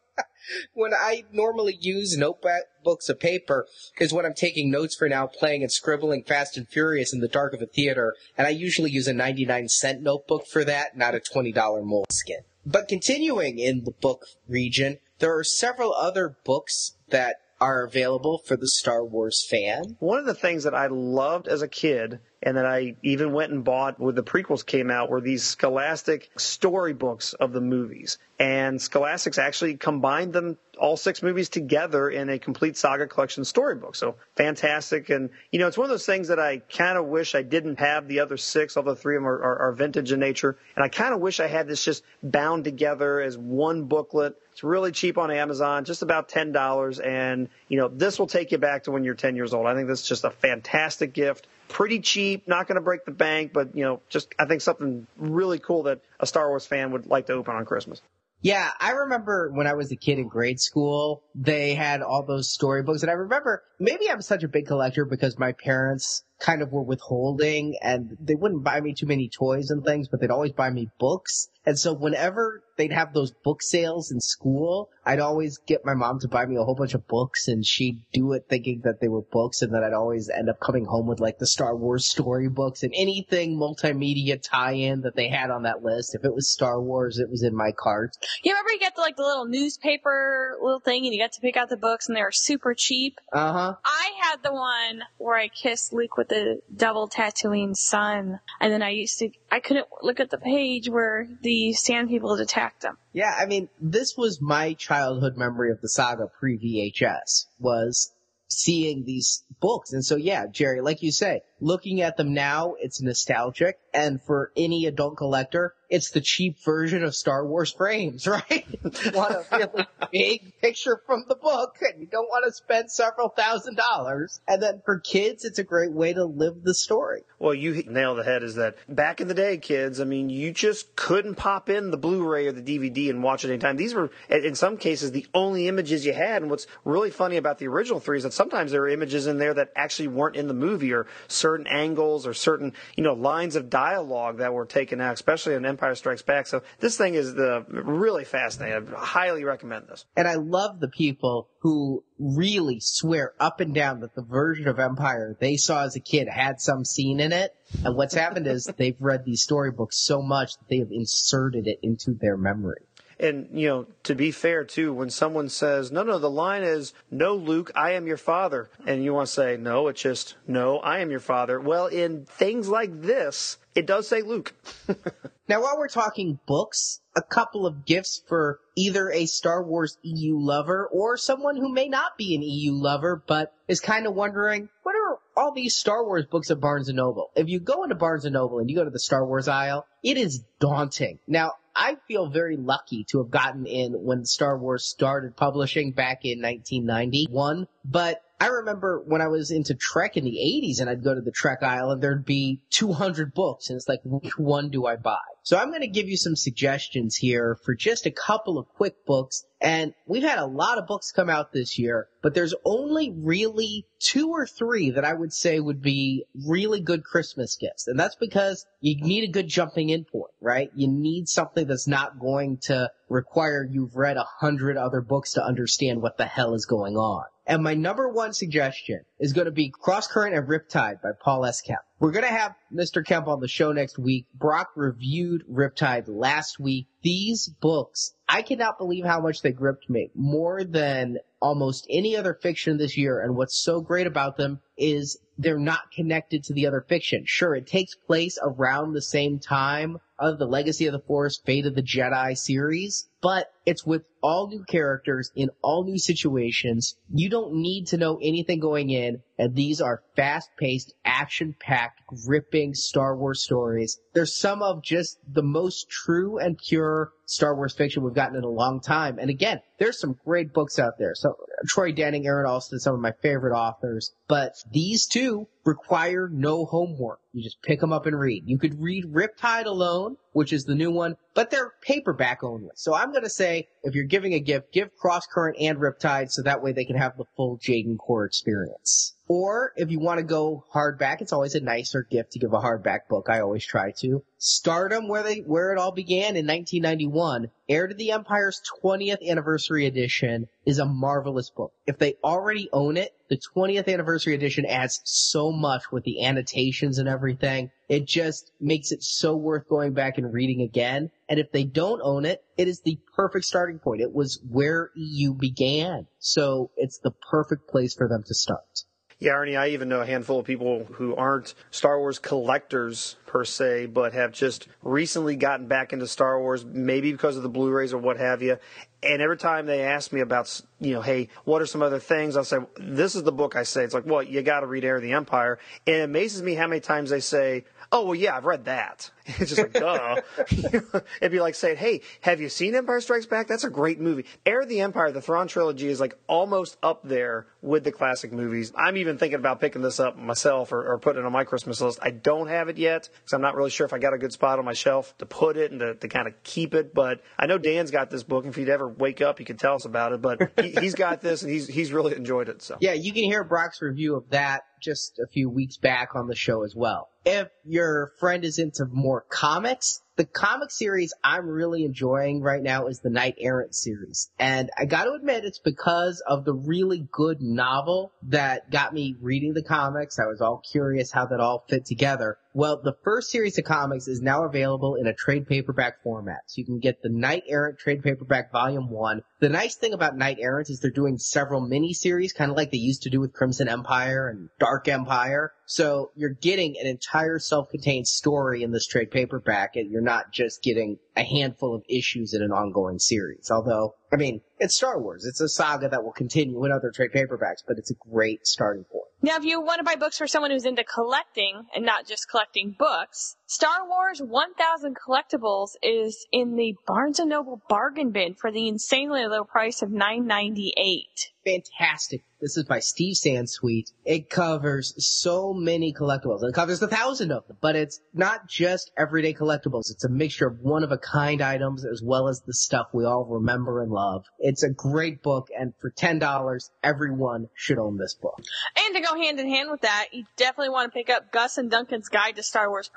when I normally use notebooks of paper is when I'm taking notes for now, playing and scribbling Fast and Furious in the dark of a theater, and I usually use a ninety nine cent notebook for that, not a twenty dollar Moleskine. But continuing in the book region, there are several other books that are available for the Star Wars fan. One of the things that I loved as a kid and that I even went and bought when the prequels came out were these Scholastic storybooks of the movies. And Scholastics actually combined them, all six movies together in a complete saga collection storybook. So fantastic. And, you know, it's one of those things that I kind of wish I didn't have the other six, although three of them are, are, are vintage in nature. And I kind of wish I had this just bound together as one booklet. It's really cheap on Amazon, just about $10. And, you know, this will take you back to when you're 10 years old. I think this is just a fantastic gift. Pretty cheap, not going to break the bank, but, you know, just I think something really cool that a Star Wars fan would like to open on Christmas. Yeah, I remember when I was a kid in grade school, they had all those storybooks. And I remember maybe I'm such a big collector because my parents kind of were withholding and they wouldn't buy me too many toys and things, but they'd always buy me books. And so whenever they'd have those book sales in school, I'd always get my mom to buy me a whole bunch of books and she'd do it thinking that they were books and then I'd always end up coming home with like the Star Wars storybooks and anything multimedia tie-in that they had on that list. If it was Star Wars, it was in my cart. You remember you get the, like the little newspaper little thing and you got to pick out the books and they were super cheap? Uh huh. I had the one where I kissed Luke with the double Tatooine sun, and then I used to, I couldn't look at the page where the sand people had attacked him. Yeah, I mean, this was my childhood memory of the saga pre VHS was seeing these books. And so yeah, Jerry, like you say, looking at them now, it's nostalgic. And for any adult collector, it's the cheap version of Star Wars frames, right? you want a really big picture from the book and you don't want to spend several thousand dollars. And then for kids, it's a great way to live the story. Well, you nail the head is that back in the day, kids, I mean, you just couldn't pop in the Blu-ray or the DVD and watch it anytime. These were, in some cases, the only images you had. And what's really funny about the original three is that sometimes there are images in there that actually weren't in the movie or certain angles or certain, you know, lines of dialogue that were taken out, especially in Empire Strikes Back. So this thing is the really fascinating. I highly recommend this. And I love the people who really swear up and down that the version of Empire they saw as a kid had some scene in it. And what's happened is they've read these storybooks so much that they have inserted it into their memory. And, you know, to be fair too, when someone says, no, no, the line is, no, Luke, I am your father. And you want to say, no, it's just, no, I am your father. Well, in things like this, it does say Luke. Now, while we're talking books, a couple of gifts for either a Star Wars EU lover or someone who may not be an EU lover, but is kind of wondering, what are all these Star Wars books at Barnes & Noble? If you go into Barnes & Noble and you go to the Star Wars aisle, it is daunting. Now, I feel very lucky to have gotten in when Star Wars started publishing back in 1991, but I remember when I was into Trek in the 80s and I'd go to the Trek aisle and there'd be 200 books and it's like, which one do I buy? So I'm going to give you some suggestions here for just a couple of quick books. And we've had a lot of books come out this year, but there's only really two or three that I would say would be really good Christmas gifts. And that's because you need a good jumping in point, right? You need something that's not going to require you've read a hundred other books to understand what the hell is going on. And my number one suggestion is going to be Crosscurrent and Riptide by Paul S. Kemp. We're going to have Mr. Kemp on the show next week. Brock reviewed Riptide last week. These books, I cannot believe how much they gripped me. More than almost any other fiction this year. And what's so great about them is they're not connected to the other fiction. Sure, it takes place around the same time of the Legacy of the Force, Fate of the Jedi series, but it's with all new characters in all new situations. You don't need to know anything going in, and these are fast-paced, action-packed, gripping Star Wars stories. They're some of just the most true and pure Star Wars fiction we've gotten in a long time. And again, there's some great books out there. So Troy Denning, Aaron Allston, some of my favorite authors, but these two require no homework. You just pick them up and read. You could read Riptide alone, which is the new one, but they're paperback only. So I'm going to say if you're giving a gift, give Crosscurrent and Riptide so that way they can have the full Jaden Korr experience. Or if you want to go hardback, it's always a nicer gift to give a hardback book. I always try to. Stardom where they, where it all began in 1991. Heir to the Empire's 20th anniversary edition is a marvelous book. If they already own it, the 20th anniversary edition adds so much with the annotations and everything. It just makes it so worth going back and reading again. And if they don't own it, it is the perfect starting point. It was where EU began. So it's the perfect place for them to start. Yeah, Arnie, I even know a handful of people who aren't Star Wars collectors per se, but have just recently gotten back into Star Wars, maybe because of the Blu-rays or what have you. And every time they ask me about, you know, hey, what are some other things? I'll say, this is the book I say. It's like, well, you got to read Heir of the Empire. And it amazes me how many times they say, oh, well, yeah, I've read that. It's just like, duh. It'd be like saying, hey, have you seen Empire Strikes Back? That's a great movie. Heir of the Empire, the Thrawn trilogy is like almost up there with the classic movies. I'm even thinking about picking this up myself or, or putting it on my Christmas list. I don't have it yet because I'm not really sure if I got a good spot on my shelf to put it and to, to kind of keep it. But I know Dan's got this book. If he'd ever wake up, he could tell us about it. But he, he's got this and he's, he's really enjoyed it. So yeah, you can hear Brock's review of that just a few weeks back on the show as well. If your friend is into more comics, the comic series I'm really enjoying right now is the Knight Errant series. And I gotta admit, it's because of the really good novel that got me reading the comics. I was all curious how that all fit together. Well, the first series of comics is now available in a trade paperback format. So you can get the Knight Errant trade paperback volume one. The nice thing about Knight Errant is they're doing several mini series, kind of like they used to do with Crimson Empire and Dark Empire. So you're getting an entire self-contained story in this trade paperback and you're not just getting a handful of issues in an ongoing series. Although, I mean, it's Star Wars. It's a saga that will continue in other trade paperbacks, but it's a great starting point. Now, if you want to buy books for someone who's into collecting and not just collecting books, Star Wars 1000 Collectibles is in the Barnes & Noble bargain bin for the insanely low price of $9.98 fantastic. This is by Steve Sansweet. It covers so many collectibles. It covers a thousand of them, but it's not just everyday collectibles. It's a mixture of one of a kind items as well as the stuff we all remember and love. It's a great book and for $10, everyone should own this book. And to go hand in hand with that, you definitely want to pick up Gus and Duncan's Guide to Star Wars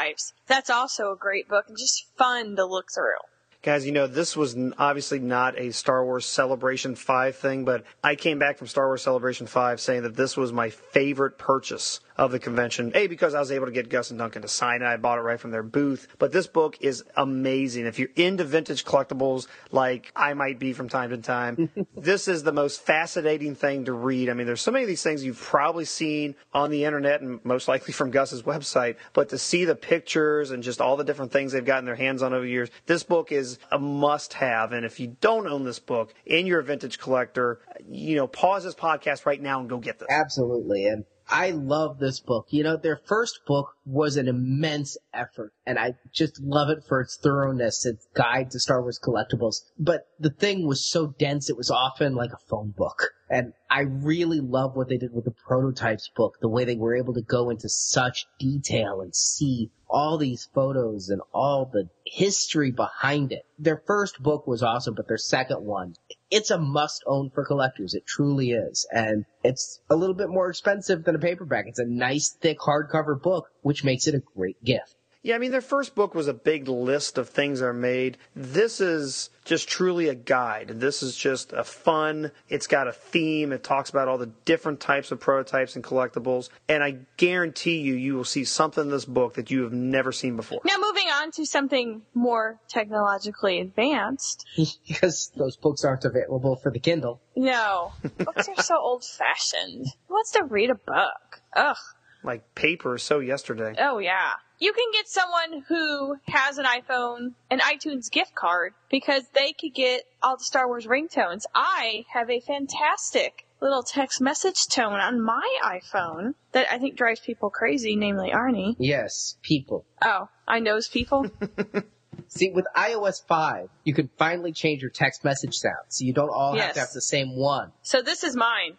Prototypes. That's also a great book and just fun to look through. Guys, you know, this was obviously not a Star Wars Celebration 5 thing, but I came back from Star Wars Celebration 5 saying that this was my favorite purchase of the convention. A, because I was able to get Gus and Duncan to sign it. I bought it right from their booth. But this book is amazing. If you're into vintage collectibles, like I might be from time to time, this is the most fascinating thing to read. I mean, there's so many of these things you've probably seen on the internet and most likely from Gus's website, but to see the pictures and just all the different things they've gotten their hands on over the years, this book is a must have. And if you don't own this book and you're a vintage collector, you know, pause this podcast right now and go get this. Absolutely. And I love this book. You know, their first book was an immense effort, and I just love it for its thoroughness, its guide to Star Wars collectibles. But the thing was so dense, it was often like a phone book. And I really love what they did with the prototypes book, the way they were able to go into such detail and see all these photos and all the history behind it. Their first book was awesome, but their second one, it's a must own for collectors. It truly is. And it's a little bit more expensive than a paperback. It's a nice thick hardcover book, which makes it a great gift. Yeah, I mean, their first book was a big list of things that are made. This is just truly a guide. This is just a fun, it's got a theme, it talks about all the different types of prototypes and collectibles, and I guarantee you, you will see something in this book that you have never seen before. Now, moving on to something more technologically advanced. because those books aren't available for the Kindle. No, books are so old fashioned. Who wants to read a book? Ugh. Like paper is so yesterday. Oh yeah. You can get someone who has an iPhone an iTunes gift card because they could get all the Star Wars ringtones. I have a fantastic little text message tone on my iPhone that I think drives people crazy, namely Arnie. Yes, people. Oh, I knows people. See, with iOS 5, you can finally change your text message sound, so you don't all have to have the same one. so this is mine.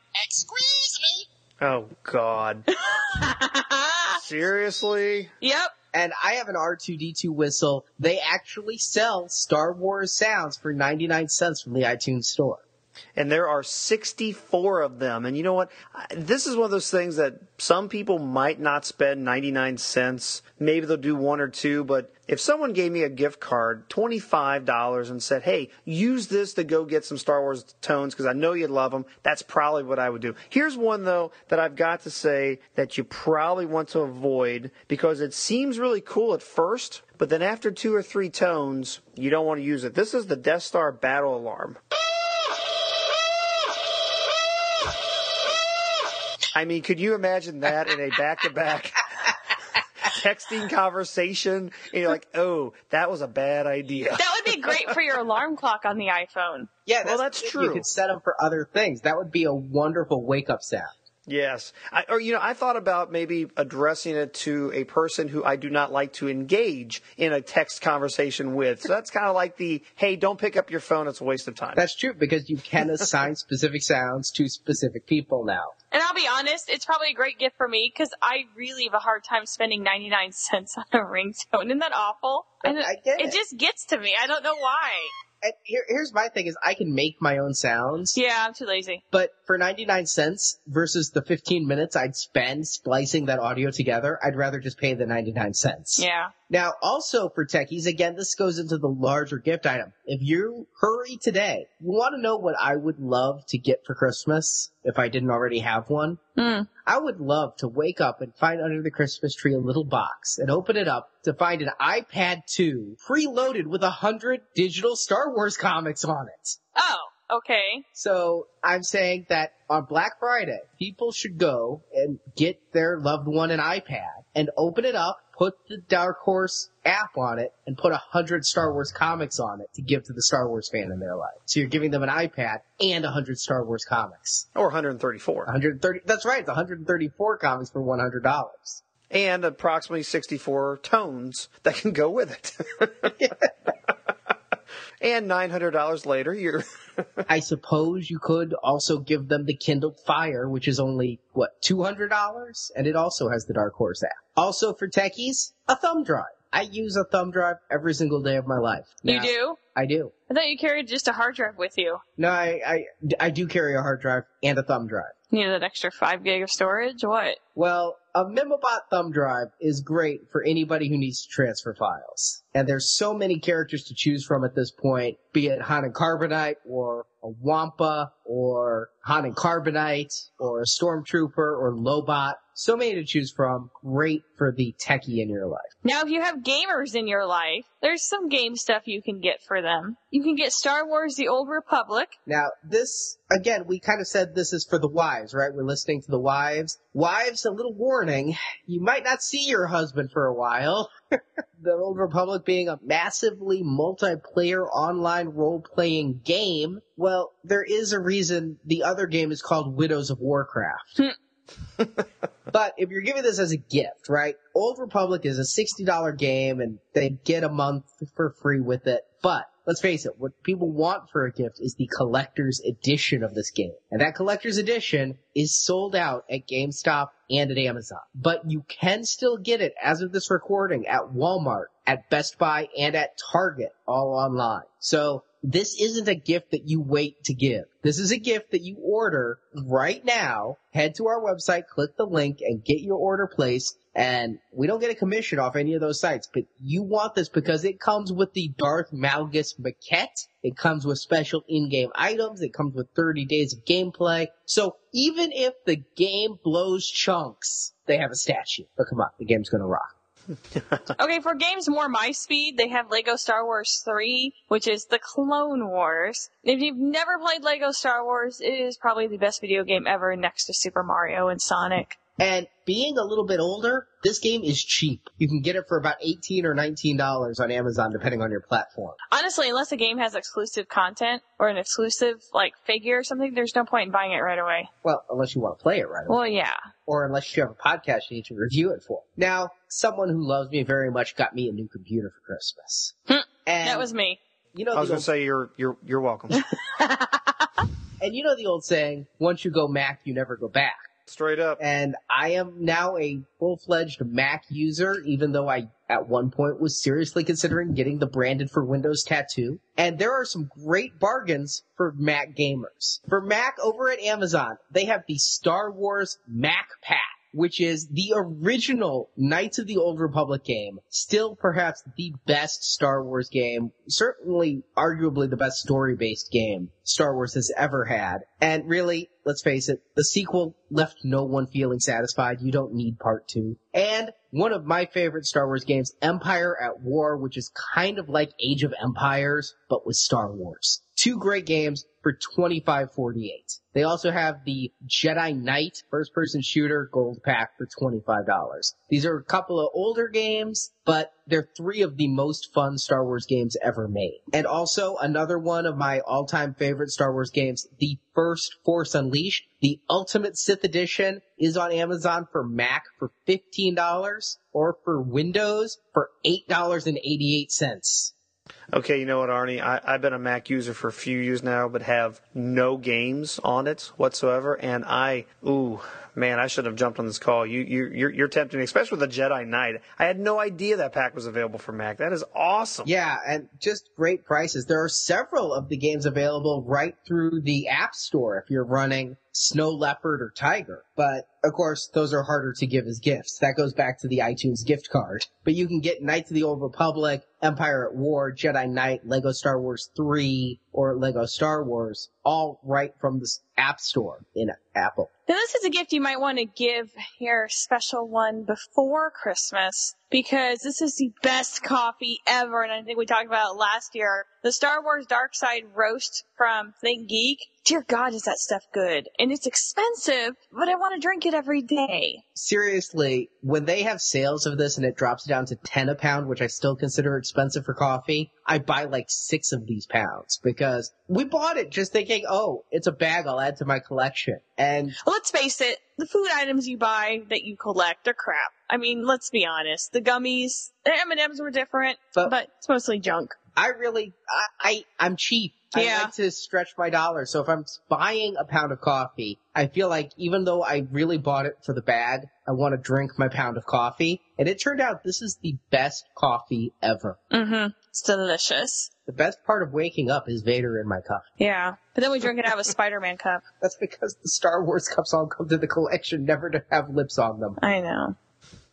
Oh, God. Seriously? Yep. And I have an R2D2 whistle. They actually sell Star Wars sounds for 99 cents from the iTunes store. And there are 64 of them. And you know what? This is one of those things that some people might not spend 99 cents. Maybe they'll do one or two, but if someone gave me a gift card, $25 and said, "Hey, use this to go get some Star Wars tones because I know you'd love them." That's probably what I would do. Here's one though that I've got to say that you probably want to avoid because it seems really cool at first, but then after two or three tones, you don't want to use it. This is the Death Star battle alarm. I mean, could you imagine that in a back-to-back texting conversation? And you're like, oh, that was a bad idea. That would be great for your alarm clock on the iPhone. Yeah, Well, that's true. You could set them for other things. That would be a wonderful wake-up sound. Yes. I, or, you know, I thought about maybe addressing it to a person who I do not like to engage in a text conversation with. So that's kind of like the, hey, don't pick up your phone. It's a waste of time. That's true because you can assign specific sounds to specific people now. And I'll be honest, it's probably a great gift for me because I really have a hard time spending 99 cents on a ringtone. Isn't that awful? And I get it. it just gets to me. I don't know why. And here, here's my thing: is I can make my own sounds, Yeah, I'm too lazy. but for 99 cents versus the 15 minutes I'd spend splicing that audio together, I'd rather just pay the 99 cents. Yeah. Now, also for techies, again, this goes into the larger gift item. If you hurry today, you want to know what I would love to get for Christmas if I didn't already have one? Hmm. I would love to wake up and find under the Christmas tree a little box and open it up to find an iPad 2 preloaded with a hundred digital Star Wars comics on it. Oh, okay. So I'm saying that on Black Friday, people should go and get their loved one an iPad and open it up, put the Dark Horse app on it, and put a hundred Star Wars comics on it to give to the Star Wars fan in their life. So you're giving them an iPad and a hundred Star Wars comics. or 134. 130, that's right, it's 134 comics for $100. And approximately 64 tones that can go with it. and $900 later, you're, I suppose you could also give them the Kindle Fire, which is only, what, $200? And it also has the Dark Horse app. Also for techies, a thumb drive. I use a thumb drive every single day of my life. You do? I do. I thought you carried just a hard drive with you. No, I, I, I do carry a hard drive and a thumb drive. Need that extra five gig of storage? What? Well, a Mimobot thumb drive is great for anybody who needs to transfer files. And there's so many characters to choose from at this point, be it Han and Carbonite or a Wampa or Han and Carbonite or a Stormtrooper or Lobot. So many to choose from. Great for the techie in your life. Now, if you have gamers in your life, there's some game stuff you can get for them. You can get Star Wars The Old Republic. Now, this, again, we kind of said this is for the wives, right? We're listening to the wives. Wives, a little warning. You might not see your husband for a while. the Old Republic being a massively multiplayer online role-playing game. Well, there is a reason the other game is called Widows of Warcraft. Hmm. but if you're giving this as a gift, right? Old Republic is a $60 game and they get a month for free with it. But let's face it, what people want for a gift is the collector's edition of this game. And that collector's edition is sold out at GameStop and at Amazon. But you can still get it as of this recording at Walmart, at Best Buy, and at Target all online. So this isn't a gift that you wait to give. This is a gift that you order right now. Head to our website, click the link, and get your order placed. And we don't get a commission off any of those sites, but you want this because it comes with the Darth Malgus maquette. It comes with special in-game items. It comes with 30 days of gameplay. So even if the game blows chunks, they have a statue. But come on, the game's gonna rock. Okay, for games more my speed, they have Lego Star Wars 3, which is the Clone Wars. If you've never played Lego Star Wars, it is probably the best video game ever next to Super Mario and Sonic. And being a little bit older, this game is cheap. You can get it for about 18 or $19 on Amazon depending on your platform. Honestly, unless a game has exclusive content or an exclusive like figure or something, there's no point in buying it right away. Well, unless you want to play it right away. Well, yeah. or unless you have a podcast you need to review it for. Now, someone who loves me very much got me a new computer for Christmas. Hmm. and That was me. you know I was going to say you're you're you're welcome. and you know the old saying, once you go Mac, you never go back. Straight up. And I am now a full-fledged Mac user, even though I at one point was seriously considering getting the branded for Windows tattoo. And there are some great bargains for Mac gamers. For Mac over at Amazon, they have the Star Wars Mac Pack. Which is the original Knights of the Old Republic game. Still perhaps the best Star Wars game. Certainly arguably the best story-based game Star Wars has ever had. And really, let's face it, the sequel left no one feeling satisfied. You don't need part two. And one of my favorite Star Wars games, Empire at War, which is kind of like Age of Empires, but with Star Wars. Two great games for twenty five forty eight. They also have the Jedi Knight first person shooter gold pack for $25. These are a couple of older games, but they're three of the most fun Star Wars games ever made. And also another one of my all time favorite Star Wars games, the first Force Unleashed, the Ultimate Sith Edition is on Amazon for Mac for $15 or for Windows for $8.88. Okay, you know what, Arnie? I, I've been a Mac user for a few years now, but have no games on it whatsoever. And I, ooh, man, I should have jumped on this call. You, you, you're, you're tempting me, especially with the Jedi Knight. I had no idea that pack was available for Mac. That is awesome. Yeah, and just great prices. There are several of the games available right through the App Store if you're running Snow Leopard or Tiger. But of course, those are harder to give as gifts. That goes back to the iTunes gift card. But you can get Knights of the Old Republic, Empire at War, Jedi Knight, Lego Star Wars 3, or Lego Star Wars, all right from the App Store in Apple. Now this is a gift you might want to give your special one before Christmas because this is the best coffee ever and I think we talked about it last year. The Star Wars Dark Side Roast from Think Geek. Dear God, is that stuff good. And it's expensive, but I want to drink it every day. Seriously, when they have sales of this and it drops down to 10 a pound, which I still consider expensive for coffee, I buy like six of these pounds because we bought it just thinking, oh, it's a bag I'll add to my collection. And Let's face it, the food items you buy that you collect are crap. I mean, let's be honest. The gummies, the M&Ms were different, But- but it's mostly junk. I really, I, I I'm cheap. Yeah. I like to stretch my dollar. So if I'm buying a pound of coffee, I feel like even though I really bought it for the bag, I want to drink my pound of coffee. And it turned out this is the best coffee ever. Mm-hmm. It's delicious. The best part of waking up is Vader in my cup. Yeah. But then we drink it out of a Spider-Man cup. That's because the Star Wars cups all come to the collection never to have lips on them. I know.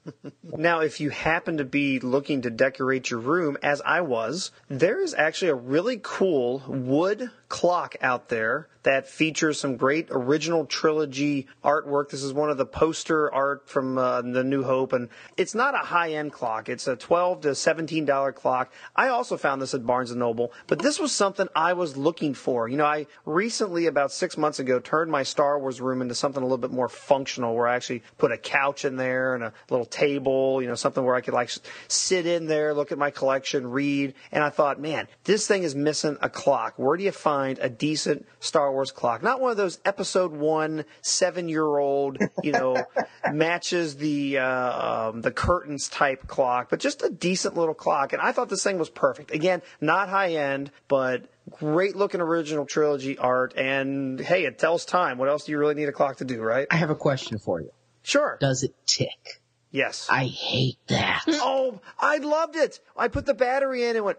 Now, if you happen to be looking to decorate your room, as I was, there is actually a really cool wood clock out there that features some great original trilogy artwork. This is one of the poster art from uh, the New Hope, and it's not a high-end clock. It's a twelve to seventeen dollar clock. I also found this at Barnes and Noble, but this was something I was looking for. You know, I recently, about six months ago, turned my Star Wars room into something a little bit more functional, where I actually put a couch in there and a little table. You know, something where I could like sit in there, look at my collection, read, and I thought, man, this thing is missing a clock. Where do you find find a decent Star Wars clock. Not one of those episode one, seven year old, you know, matches the, uh, um, the curtains type clock, but just a decent little clock. And I thought this thing was perfect. Again, not high end, but great looking original trilogy art. And hey, it tells time. What else do you really need a clock to do, right? I have a question for you. Sure. Does it tick? Yes. I hate that. Oh, I loved it. I put the battery in and went.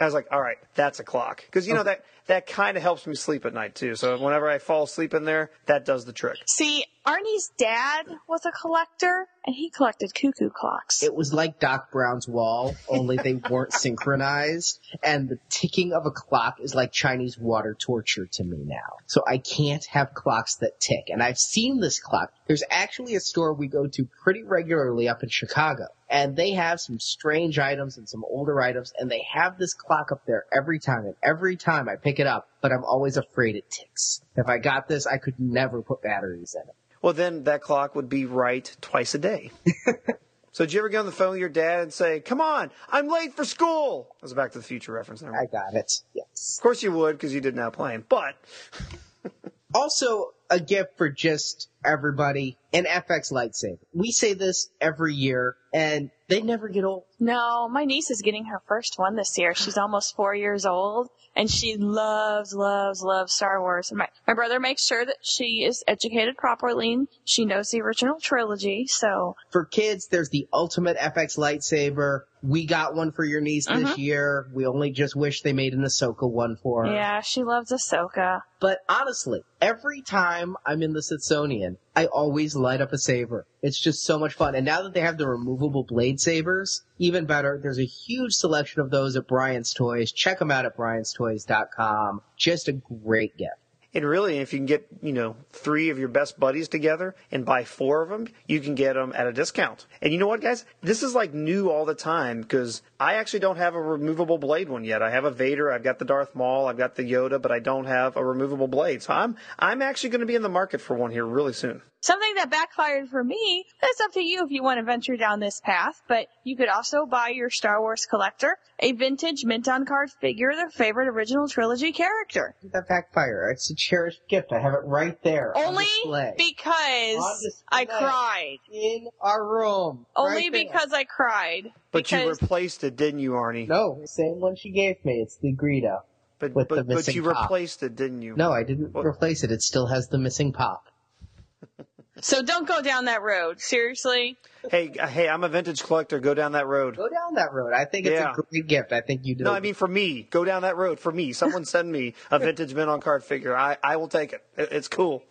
I was like, all right, that's a clock. Because you know that that kind of helps me sleep at night too. So whenever I fall asleep in there, that does the trick. See, Arnie's dad was a collector, and he collected cuckoo clocks. It was like Doc Brown's wall, only they weren't synchronized. And the ticking of a clock is like Chinese water torture to me now. So I can't have clocks that tick. And I've seen this clock. There's actually a store we go to pretty regularly up in Chicago. And they have some strange items and some older items. And they have this clock up there every time. And every time I pick it up, but I'm always afraid it ticks. If I got this, I could never put batteries in it. Well, then that clock would be right twice a day. so did you ever get on the phone with your dad and say, "Come on, I'm late for school"? That was a Back to the Future reference. There. I got it. Yes. Of course you would, because you didn't have playing. But Also, a gift for just everybody, an FX lightsaber. We say this every year, and they never get old. no, my niece is getting her first one this year. She's almost four years old, and she loves, loves, loves Star Wars. And my, my brother makes sure that she is educated properly. and She knows the original trilogy, so For kids, there's the ultimate FX lightsaber. We got one for your niece this mm-hmm. year. We only just wish they made an Ahsoka one for her. yeah, she loves Ahsoka. But honestly, every time I'm in the Smithsonian, I always light up a saber. It's just so much fun. And now that they have the removable blade sabers, even better. There's a huge selection of those at Brian's Toys. Check them out at brianstoys.com. Just a great gift. And really, if you can get, you know, three of your best buddies together and buy four of them, you can get them at a discount. And you know what, guys? This is like new all the time because I actually don't have a removable blade one yet. I have a Vader, I've got the Darth Maul, I've got the Yoda, but I don't have a removable blade. So I'm, I'm actually going to be in the market for one here really soon. Something that backfired for me, that's up to you if you want to venture down this path, but you could also buy your Star Wars collector a vintage mint on card figure of their favorite original trilogy character. That backfire. It's a cherished gift. I have it right there. Only. On because display. I cried. in our room. Only right because I cried. But you because replaced it, didn't you, Arnie? No, the same one she gave me. It's the Greedo. but with the but, but missing you pop. replaced it, didn't you? No, I didn't What? replace it. It still has the missing pop. So don't go down that road. Seriously. Hey, uh, hey, I'm a vintage collector. Go down that road. Go down that road. I think it's Yeah. a great gift. I think you did. No, I mean for me. Go down that road for me. Someone send me a vintage mint on card figure. I, I will take it. It- It's cool.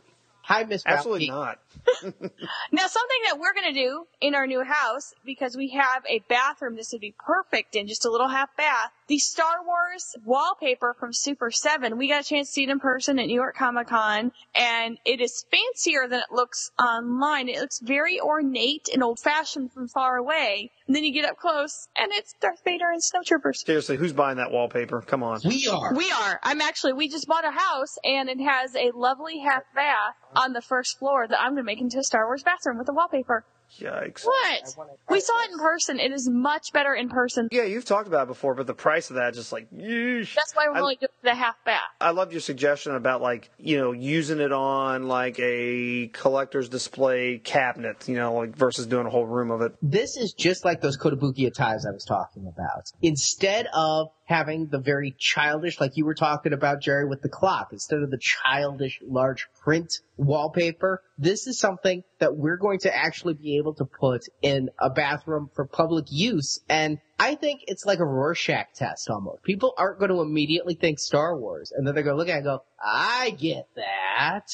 Hi, Miss Absolutely not. Now, something that we're going to do in our new house, because we have a bathroom, this would be perfect in just a little half bath. The Star Wars wallpaper from Super 7, we got a chance to see it in person at New York Comic Con, and it is fancier than it looks online. It looks very ornate and old fashioned from far away. And then you get up close, and it's Darth Vader and Snowtroopers. Seriously, who's buying that wallpaper? Come on. We are. We are. I'm actually, we just bought a house and it has a lovely half bath on the first floor that I'm going to make into a Star Wars bathroom with the wallpaper. Yikes. What? We saw it in person. It is much better in person. Yeah, you've talked about it before, but the price of that just like yeesh. That's why we're I- only doing the half bath. I love your suggestion about like, you know, using it on like a collector's display cabinet, you know, like versus doing a whole room of it. This is just like those Kotobukiya ties I was talking about. Instead of having the very childish, like you were talking about, Jerry, with the clock, instead of the childish large print wallpaper, this is something that we're going to actually be able to put in a bathroom for public use. And I think it's like a Rorschach test almost. People aren't going to immediately think Star Wars, and then they're going to look at it and go, I get that.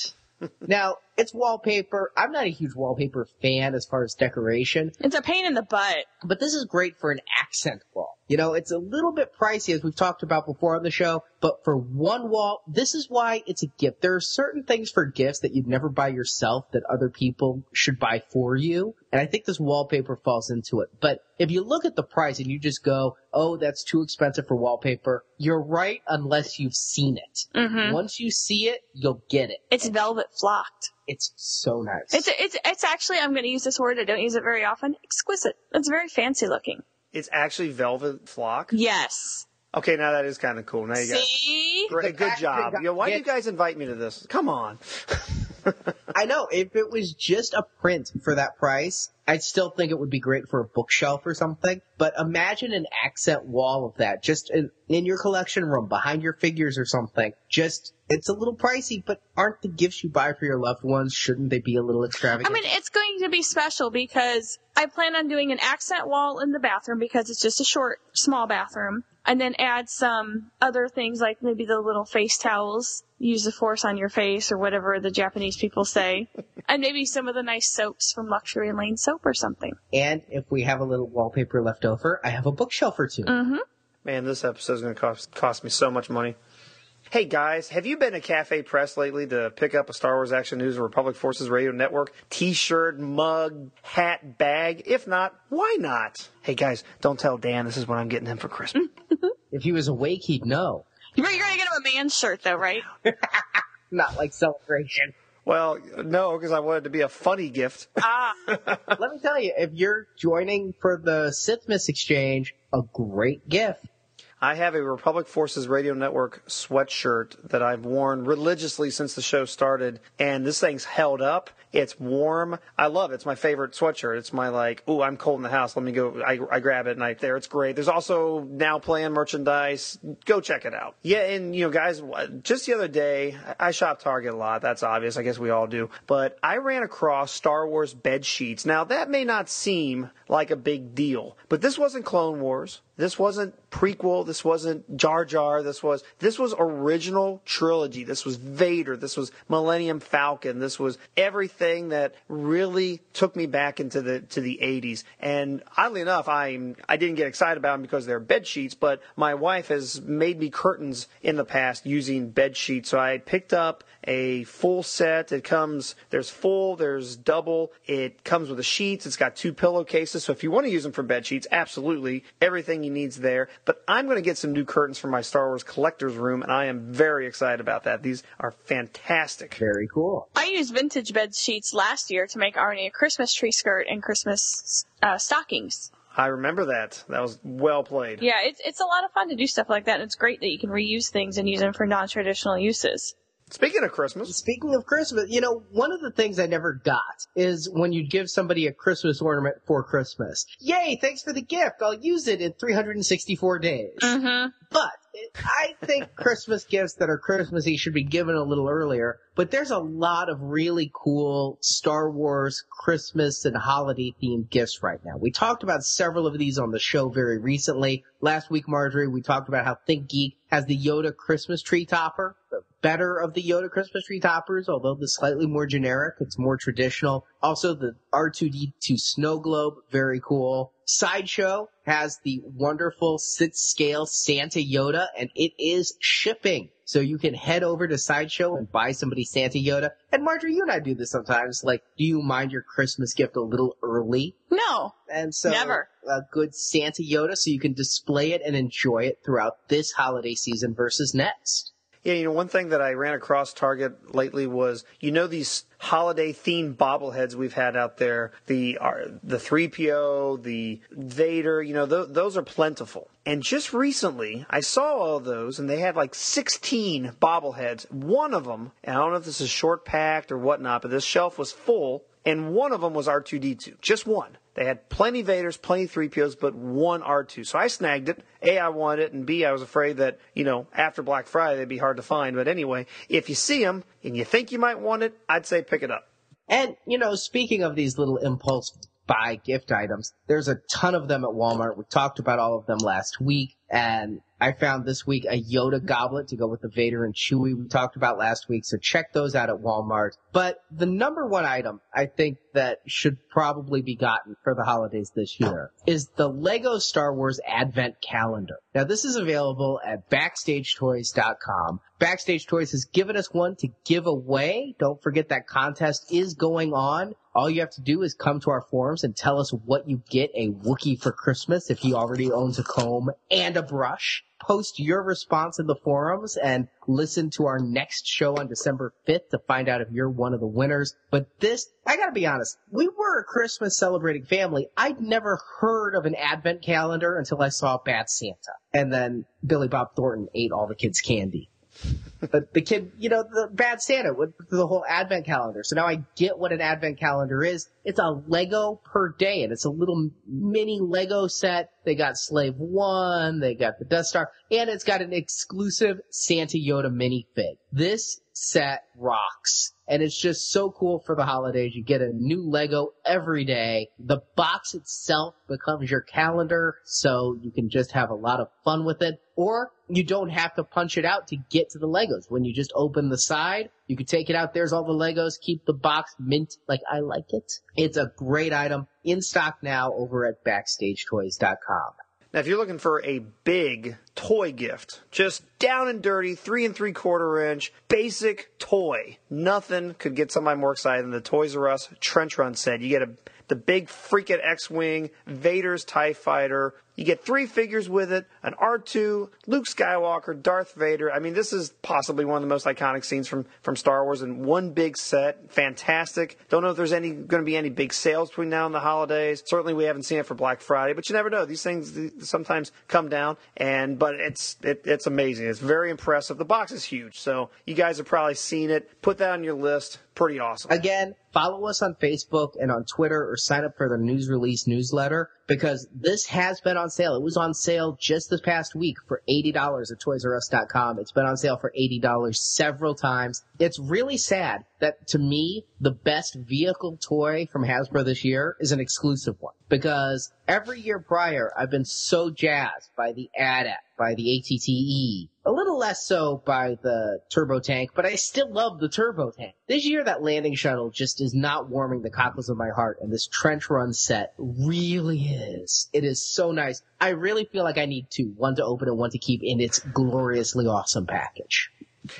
now, it's wallpaper. I'm not a huge wallpaper fan as far as decoration, It's a pain in the butt. but this is great for an accent wall. You know, it's a little bit pricey as we've talked about before on the show, but for one wall, this is why it's a gift. There are certain things for gifts that you'd never buy yourself that other people should buy for you. And I think this wallpaper falls into it. But if you look at the price and you just go, oh, that's too expensive for wallpaper, you're right unless you've seen it. Mm-hmm. Once you see it, you'll get it. It's velvet flocked. It's so nice. It's it's it's actually I'm going to use this word. I don't use it very often. Exquisite. It's very fancy looking. It's actually velvet flock. Yes. Okay, now that is kind of cool. Now you got See? great, good job. that You know, why do you guys invite me to this? Come on. I know if it was just a print for that price, I'd still think it would be great for a bookshelf or something. But imagine an accent wall of that just in, in your collection room behind your figures or something. Just it's a little pricey, but aren't the gifts you buy for your loved ones shouldn't they be a little extravagant? I mean, it's going to be special because I plan on doing an accent wall in the bathroom because it's just a short, small bathroom. And then add some other things like maybe the little face towels, use the force on your face or whatever the Japanese people say. and maybe some of the nice soaps from Luxury Lane Soap or something. and if we have a little wallpaper left over, I have a bookshelf or two. Mm-hmm. Man, this episode's going to cost, cost me so much money. Hey guys, have you been to Cafe Press lately to pick up a Star Wars Action News or Republic Forces Radio Network t-shirt, mug, hat, bag? If not, why not? Hey guys, don't tell Dan this is what I'm getting him for Christmas. If he was awake, he'd know. You're going to get him a man shirt though, right? Not like celebration. well, no, because I wanted it to be a funny gift. ah. Let me tell you, if you're joining for the Sithmas Exchange, a great gift. I have a Republic Forces Radio Network sweatshirt that I've worn religiously since the show started, and this thing's held up. It's warm. I love it. It's my favorite sweatshirt. It's my like, ooh, I'm cold in the house. Let me go. I, I grab it and I there. It's great. There's also now playing merchandise. Go check it out. Yeah, and you know, guys, just the other day, I shop Target a lot. That's obvious. I guess we all do. But I ran across Star Wars bed sheets. Now that may not seem like a big deal, but this wasn't Clone Wars. This wasn't prequel. This wasn't Jar Jar. This was this was original trilogy. This was Vader. This was Millennium Falcon. This was everything that really took me back into the to the 80s. And oddly enough, I I didn't get excited about them because they're bed sheets, but my wife has made me curtains in the past using bed sheets. So I picked up a full set. It comes there's full, there's double. It comes with the sheets. It's got two pillowcases. So if you want to use them for bed sheets, absolutely everything you need's there. But I'm going to get some new curtains for my Star Wars collector's room, and I am very excited about that. These are fantastic. Very cool. I used vintage bed sheets last year to make Arnie a Christmas tree skirt and Christmas uh, stockings. I remember that. That was well played. Yeah, it's it's a lot of fun to do stuff like that, and it's great that you can reuse things and use them for non-traditional uses. Speaking of Christmas, Speaking of Christmas, you know, one of the things I never got is when you give somebody a Christmas ornament for Christmas. Yay, thanks for the gift. I'll use it in 364 days. Mm-hmm. But it, I think Christmas gifts that are Christmassy should be given a little earlier. But there's a lot of really cool Star Wars Christmas and holiday themed gifts right now. We talked about several of these on the show very recently. Last week, Marjorie, we talked about how Think Geek has the Yoda Christmas tree topper. The better of the Yoda Christmas tree toppers, although the slightly more generic, it's more traditional. Also the R2D2 snow globe, very cool. Sideshow has the wonderful sixth scale Santa Yoda and it is shipping. So you can head over to Sideshow and buy somebody Santa Yoda. And Marjorie, you and I do this sometimes. Like, do you mind your Christmas gift a little early? No, And so Never. a good Santa Yoda so you can display it and enjoy it throughout this holiday season versus next. Yeah, you know, one thing that I ran across Target lately was, you know, these holiday themed bobbleheads we've had out there, the uh, the 3PO, the Vader, you know, th- those are plentiful. And just recently, I saw all those, and they had like 16 bobbleheads. One of them, and I don't know if this is short packed or whatnot, but this shelf was full, and one of them was R2D2, just one. They had plenty Vaders, plenty 3POs, but one R2. So I snagged it. A, I wanted it, and B, I was afraid that, you know, after Black Friday, they'd be hard to find. But anyway, if you see them and you think you might want it, I'd say pick it up. And, you know, speaking of these little impulse buy gift items, there's a ton of them at Walmart. We talked about all of them last week, and I found this week a Yoda goblet to go with the Vader and Chewie we talked about last week, so check those out at Walmart. But the number one item I think that should probably be gotten for the holidays this year is the Lego Star Wars Advent Calendar. Now this is available at BackstageToys.com. Backstage Toys has given us one to give away. Don't forget that contest is going on. All you have to do is come to our forums and tell us what you get a Wookiee for Christmas if he already owns a comb and a brush. Post your response in the forums and listen to our next show on December 5th to find out if you're one of the winners. But this, I gotta be honest, we were a Christmas celebrating family. I'd never heard of an advent calendar until I saw Bad Santa. And then Billy Bob Thornton ate all the kids' candy. But the kid, you know, the bad Santa with the whole advent calendar. So now I get what an advent calendar is. It's a Lego per day and it's a little mini Lego set. They got Slave One, they got the Death Star, and it's got an exclusive Santa Yoda minifig. This set rocks. And it's just so cool for the holidays. You get a new Lego every day. The box itself becomes your calendar, so you can just have a lot of fun with it. Or you don't have to punch it out to get to the Legos. When you just open the side, you can take it out. There's all the Legos. Keep the box mint like I like it. It's a great item in stock now over at BackstageToys.com. Now, if you're looking for a big toy gift, just down and dirty, three and three quarter inch, basic toy, nothing could get somebody more excited than the Toys R Us Trench Run set. You get a the big freaking X-Wing, Vader's TIE Fighter. You get three figures with it, an R2, Luke Skywalker, Darth Vader. I mean, this is possibly one of the most iconic scenes from, from Star Wars in one big set. Fantastic. Don't know if there's any going to be any big sales between now and the holidays. Certainly we haven't seen it for Black Friday, but you never know. These things sometimes come down and, but it's, it, it's amazing. It's very impressive. The box is huge. So you guys have probably seen it. Put that on your list. Pretty awesome. Again, follow us on Facebook and on Twitter or sign up for the news release newsletter because this has been on sale. It was on sale just this past week for $80 at ToysRUs.com. It's been on sale for $80 several times. It's really sad that to me, the best vehicle toy from Hasbro this year is an exclusive one because every year prior, I've been so jazzed by the AT-AT, by the ATTE, a little less so by the turbo tank, but I still love the turbo tank. This year, that landing shuttle just is not warming the cockles of my heart, and this trench run set really is. It is so nice. I really feel like I need two. One to open and one to keep in its gloriously awesome package.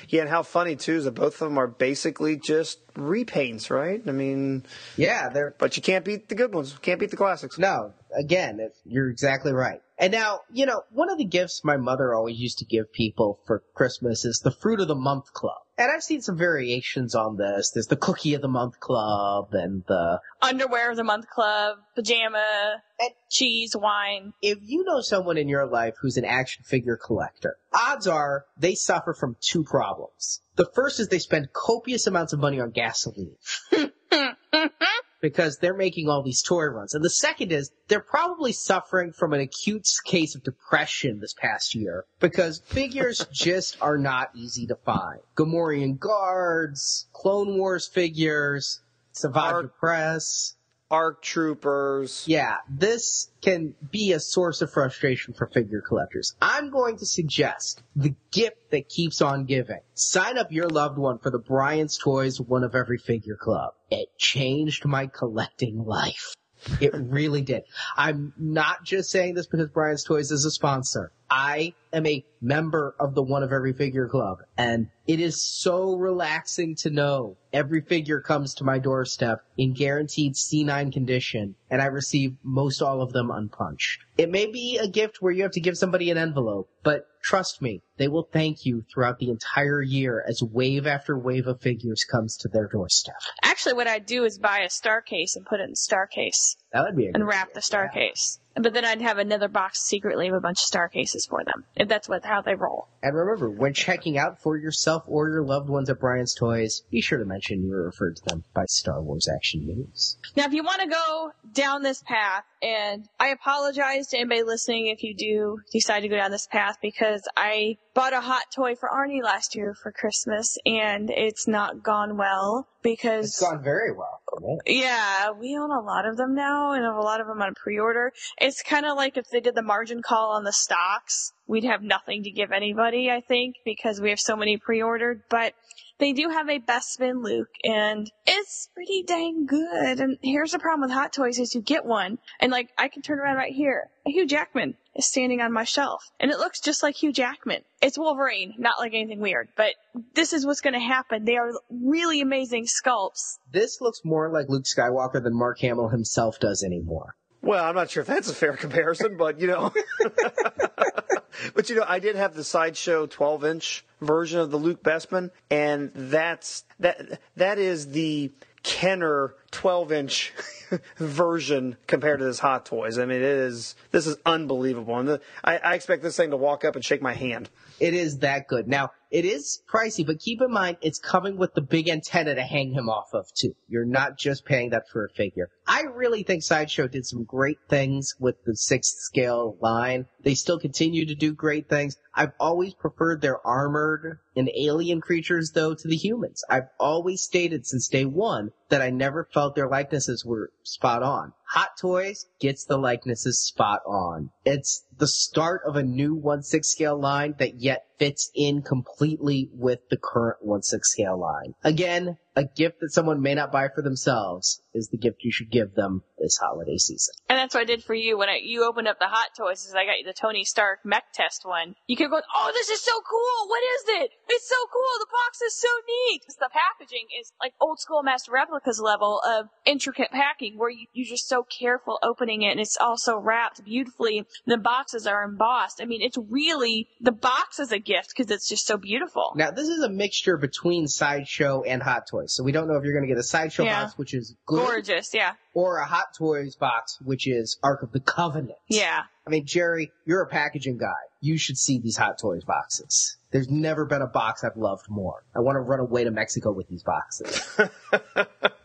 Yeah, and how funny too is that both of them are basically just repaints, right? I mean, yeah, they're. But you can't beat the good ones. Can't beat the classics. No, again, you're exactly right. And now, you know, one of the gifts my mother always used to give people for Christmas is the Fruit of the Month Club. And I've seen some variations on this. There's the Cookie of the Month Club and the Underwear of the Month Club, pajama, and cheese, wine. If you know someone in your life who's an action figure collector, odds are they suffer from two problems. The first is they spend copious amounts of money on gasoline. because they're making all these toy runs. And the second is they're probably suffering from an acute case of depression this past year because figures just are not easy to find. Gamorrean guards, Clone Wars figures, Savage Opress. ARC troopers. Yeah, this can be a source of frustration for figure collectors. I'm going to suggest the gift that keeps on giving. Sign up your loved one for the Brian's Toys One of Every Figure Club. It changed my collecting life. It really did. I'm not just saying this because Brian's Toys is a sponsor. I am a member of the One of Every Figure Club, and it is so relaxing to know every figure comes to my doorstep in guaranteed C9 condition, and I receive most all of them unpunched. It may be a gift where you have to give somebody an envelope, but trust me, they will thank you throughout the entire year as wave after wave of figures comes to their doorstep. Actually, what I'd do is buy a star case and put it in star case. That would be a And wrap the star yeah. case. But then I'd have another box secretly of a bunch of star cases for them, if that's what how they roll. And remember, when checking out for yourself or your loved ones at Brian's Toys, be sure to mention you were referred to them by Star Wars Action News. Now, if you want to go down this path, and I apologize to anybody listening if you do decide to go down this path because I bought a hot toy for Arnie last year for Christmas and it's not gone well because it's gone very well. Yeah, we own a lot of them now and have a lot of them on pre-order. It's kind of like if they did the margin call on the stocks, we'd have nothing to give anybody, I think, because we have so many pre-ordered, but they do have a Bespin Luke, and it's pretty dang good. And here's the problem with Hot Toys is you get one, and like I can turn around right here. Hugh Jackman is standing on my shelf, and it looks just like Hugh Jackman. It's Wolverine, not like anything weird, but this is what's going to happen. They are really amazing sculpts. This looks more like Luke Skywalker than Mark Hamill himself does anymore. Well, I'm not sure if that's a fair comparison, but you know. but you know, I did have the sideshow 12 inch version of the Luke Bespin, and that's that that is the Kenner 12 inch version compared to this Hot Toys. I mean, it is this is unbelievable, and the, I, I expect this thing to walk up and shake my hand. It is that good. Now, it is pricey, but keep in mind it's coming with the big antenna to hang him off of too. You're not just paying that for a figure. I really think Sideshow did some great things with the sixth scale line. They still continue to do great things. I've always preferred their armored and alien creatures though to the humans. I've always stated since day one that I never felt their likenesses were spot on. Hot Toys gets the likenesses spot on. It's the start of a new 1-6 scale line that yet fits in completely with the current 1-6 scale line. Again, a gift that someone may not buy for themselves is the gift you should give them this holiday season. And that's what I did for you when I, you opened up the Hot Toys. Is I got you the Tony Stark mech test one. You kept going, "Oh, this is so cool! What is it? It's so cool! The box is so neat!" The packaging is like old school master replicas level of intricate packing, where you, you're just so careful opening it, and it's also wrapped beautifully. The boxes are embossed. I mean, it's really the box is a gift because it's just so beautiful. Now, this is a mixture between Sideshow and Hot Toys, so we don't know if you're going to get a Sideshow Yeah. box, which is good, Gorgeous, yeah, or a Hot Toys box, which is Ark of the Covenant. yeah. I mean, Jerry, you're a packaging guy. You should see these Hot Toys boxes. There's never been a box I've loved more. I want to run away to Mexico with these boxes.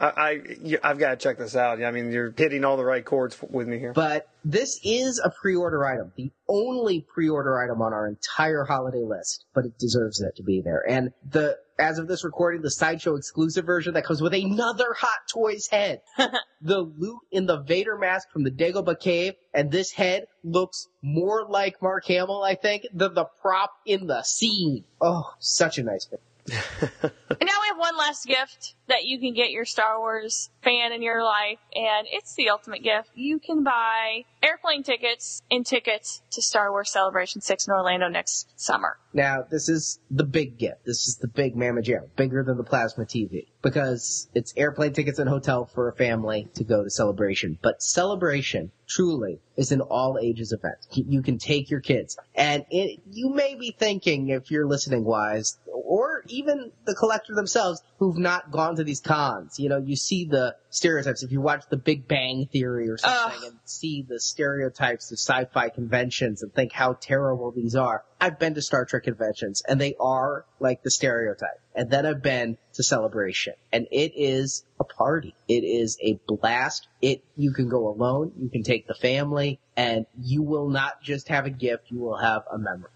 I, I you- I've got to check this out. I mean, you're hitting all the right chords with me here. But this is a pre-order item, the only pre-order item on our entire holiday list, but it deserves it to be there. And the, as of this recording, the Sideshow exclusive version that comes with another Hot Toys head. the loot in the Vader mask from the Dagobah cave, and this head looks more like Mark Hamill, I think, than the prop in the scene. Oh, such a nice fit. And now we have one last gift that you can get your Star Wars fan in your life, and it's the ultimate gift. You can buy airplane tickets and tickets to Star Wars Celebration 6 in Orlando next summer. Now, this is the big gift. This is the big Mamma Jam, bigger than the plasma TV, because it's airplane tickets and hotel for a family to go to Celebration. But Celebration truly is an all ages event. You can take your kids, and it, you may be thinking, if you're listening wise, or even the collector themselves who've not gone to these cons. You know, you see the stereotypes. If you watch The Big Bang Theory or something Ugh. and see the stereotypes of sci-fi conventions and think how terrible these are. I've been to Star Trek conventions and they are like the stereotype. And then I've been to Celebration and it is a party. It is a blast. It, you can go alone, you can take the family, and you will not just have a gift, you will have a memory.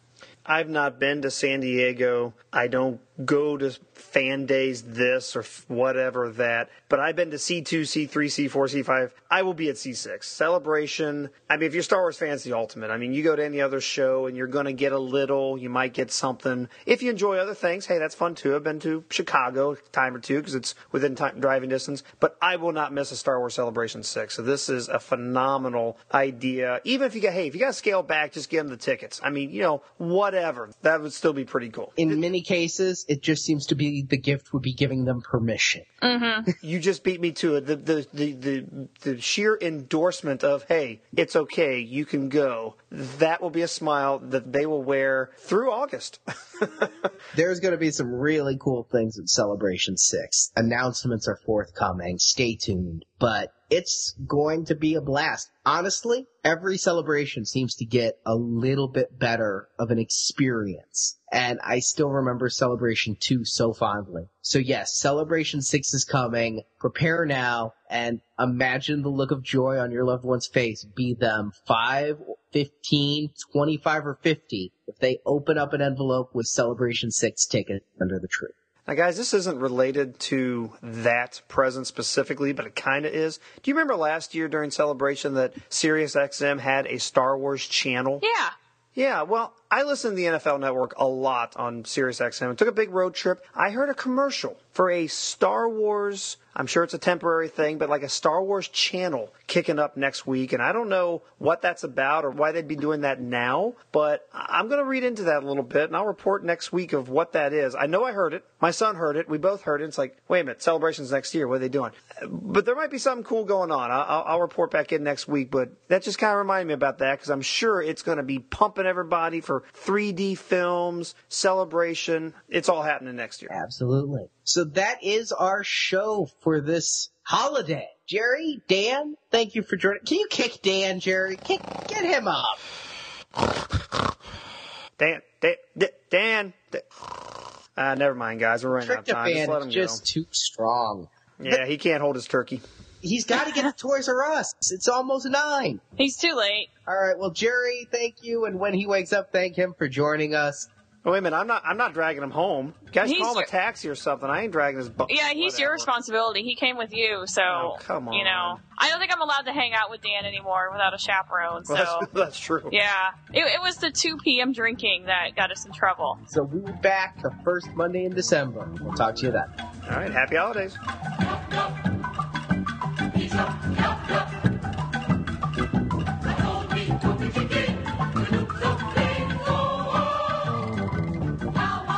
I've not been to San Diego. I don't go to fan days this or whatever that, but I've been to C2, C3, C4, C5. I will be at C6. Celebration. I mean, if you're Star Wars fan, it's the ultimate. I mean, you go to any other show and you're going to get a little, you might get something. If you enjoy other things, hey, that's fun too. I've been to Chicago time or two because it's within time, driving distance, but I will not miss a Star Wars Celebration 6. So this is a phenomenal idea. Even if you got, hey, if you got to scale back, just give them the tickets. I mean, you know, whatever. That would still be pretty cool. In many cases, it just seems to be the gift would be giving them permission. Mm-hmm. You just beat me to it. The, the, the, the, the sheer endorsement of, hey, it's okay, you can go. That will be a smile that they will wear through August. There's going to be some really cool things at Celebration 6. Announcements are forthcoming. Stay tuned. But it's going to be a blast. Honestly, every celebration seems to get a little bit better of an experience. And I still remember Celebration 2 so fondly. So yes, Celebration 6 is coming. Prepare now and imagine the look of joy on your loved one's face, be them 5, 15, 25, or 50, if they open up an envelope with Celebration 6 ticket under the tree. Now, guys, this isn't related to that present specifically, but it kind of is. Do you remember last year during Celebration that SiriusXM had a Star Wars channel? Yeah. Yeah, well, I listen to the NFL Network a lot on Sirius XM. Took a big road trip. I heard a commercial for a Star Wars. I'm sure it's a temporary thing, but like a Star Wars channel kicking up next week. And I don't know what that's about or why they'd be doing that now, but I'm going to read into that a little bit and I'll report next week of what that is. I know I heard it. My son heard it. We both heard it. It's like, wait a minute, celebrations next year. What are they doing? But there might be something cool going on. I'll, I'll report back in next week, but that just kind of reminded me about that because I'm sure it's going to be pumping everybody for 3D films, celebration. It's all happening next year. Absolutely. So that is our show for this holiday. Jerry, Dan, thank you for joining. Can you kick Dan, Jerry? Kick, get him up. Dan, Dan, Dan. Dan. Uh, never mind, guys. We're running out of time. Just let him just go. too strong. Yeah, he can't hold his turkey. He's got to get to Toys R Us. It's almost nine. He's too late. All right. Well, Jerry, thank you. And when he wakes up, thank him for joining us. Oh, wait a minute, I'm not. I'm not dragging him home. Guys, he's call him a taxi or something. I ain't dragging his. Bu- yeah, he's whatever. your responsibility. He came with you, so oh, come on. you know. I don't think I'm allowed to hang out with Dan anymore without a chaperone. So well, that's, that's, true. Yeah, it, it, was the 2 p.m. drinking that got us in trouble. So we'll be back the first Monday in December. We'll talk to you then. All right. Happy holidays.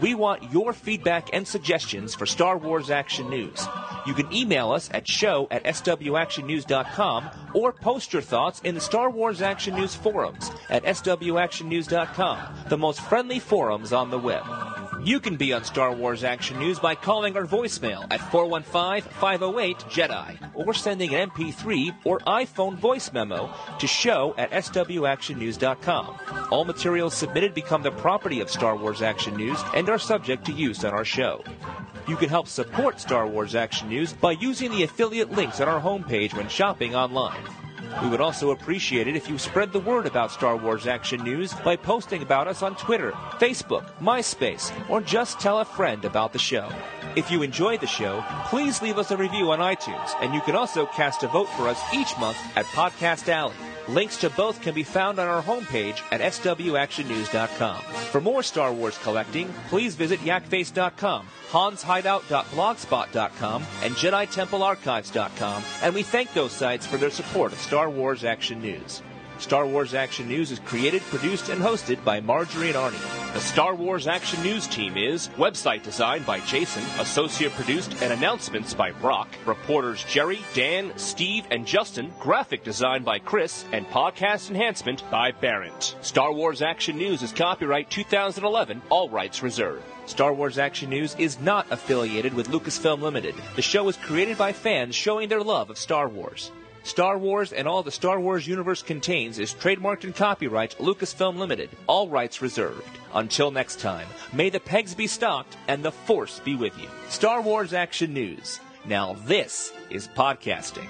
We want your feedback and suggestions for Star Wars Action News. You can email us at show at swactionnews.com or post your thoughts in the Star Wars Action News forums at swactionnews.com, the most friendly forums on the web. You can be on Star Wars Action News by calling our voicemail at 415-508-JEDI or sending an MP3 or iPhone voice memo to show at swactionnews.com. All materials submitted become the property of Star Wars Action News and are subject to use on our show. You can help support Star Wars Action News by using the affiliate links on our homepage when shopping online. We would also appreciate it if you spread the word about Star Wars Action News by posting about us on Twitter, Facebook, MySpace, or just tell a friend about the show. If you enjoy the show, please leave us a review on iTunes, and you can also cast a vote for us each month at Podcast Alley. Links to both can be found on our homepage at swactionnews.com. For more Star Wars collecting, please visit yakface.com, hanshideout.blogspot.com, and JediTempleArchives.com, and we thank those sites for their support of Star Wars Action News. Star Wars Action News is created, produced, and hosted by Marjorie and Arnie. The Star Wars Action News team is website design by Jason, associate produced and announcements by Brock, reporters Jerry, Dan, Steve, and Justin, graphic design by Chris, and podcast enhancement by Barrett. Star Wars Action News is copyright 2011, all rights reserved. Star Wars Action News is not affiliated with Lucasfilm Limited. The show is created by fans showing their love of Star Wars. Star Wars and all the Star Wars universe contains is trademarked and copyright Lucasfilm Limited, all rights reserved. Until next time, may the pegs be stocked and the Force be with you. Star Wars Action News. Now this is podcasting.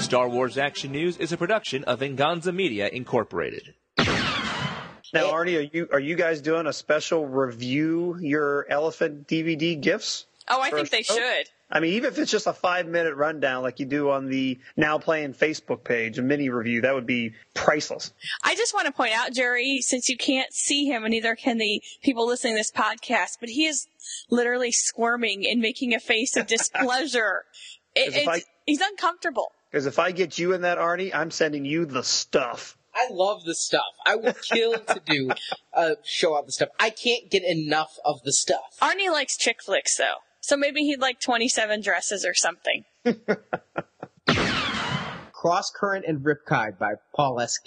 Star Wars Action News is a production of Venganza Media Incorporated. Now, Arnie, are you are you guys doing a special review your Elephant DVD gifts? Oh, I think they show? should. I mean, even if it's just a five minute rundown like you do on the Now Playing Facebook page, a mini review, that would be priceless. I just want to point out, Jerry, since you can't see him and neither can the people listening to this podcast, but he is literally squirming and making a face of displeasure. it, I, he's uncomfortable. Because if I get you in that, Arnie, I'm sending you the stuff. I love the stuff. I would kill to do uh, show out the stuff. I can't get enough of the stuff. Arnie likes chick flicks though, so maybe he'd like 27 dresses or something. Crosscurrent and Riptide by Paul S.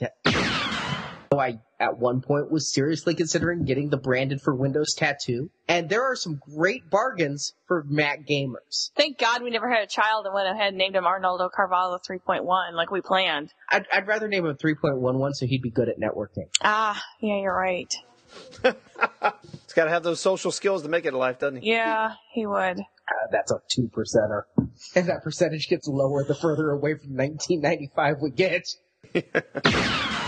I, at one point, was seriously considering getting the branded for Windows tattoo. And there are some great bargains for Mac gamers. Thank God we never had a child and went ahead and named him Arnoldo Carvalho 3.1 like we planned. I'd, I'd rather name him 3.11 so he'd be good at networking. Ah, yeah, you're right. It's got to have those social skills to make it in life, doesn't he? Yeah, he would. Uh, that's a two percenter. And that percentage gets lower the further away from 1995 we get.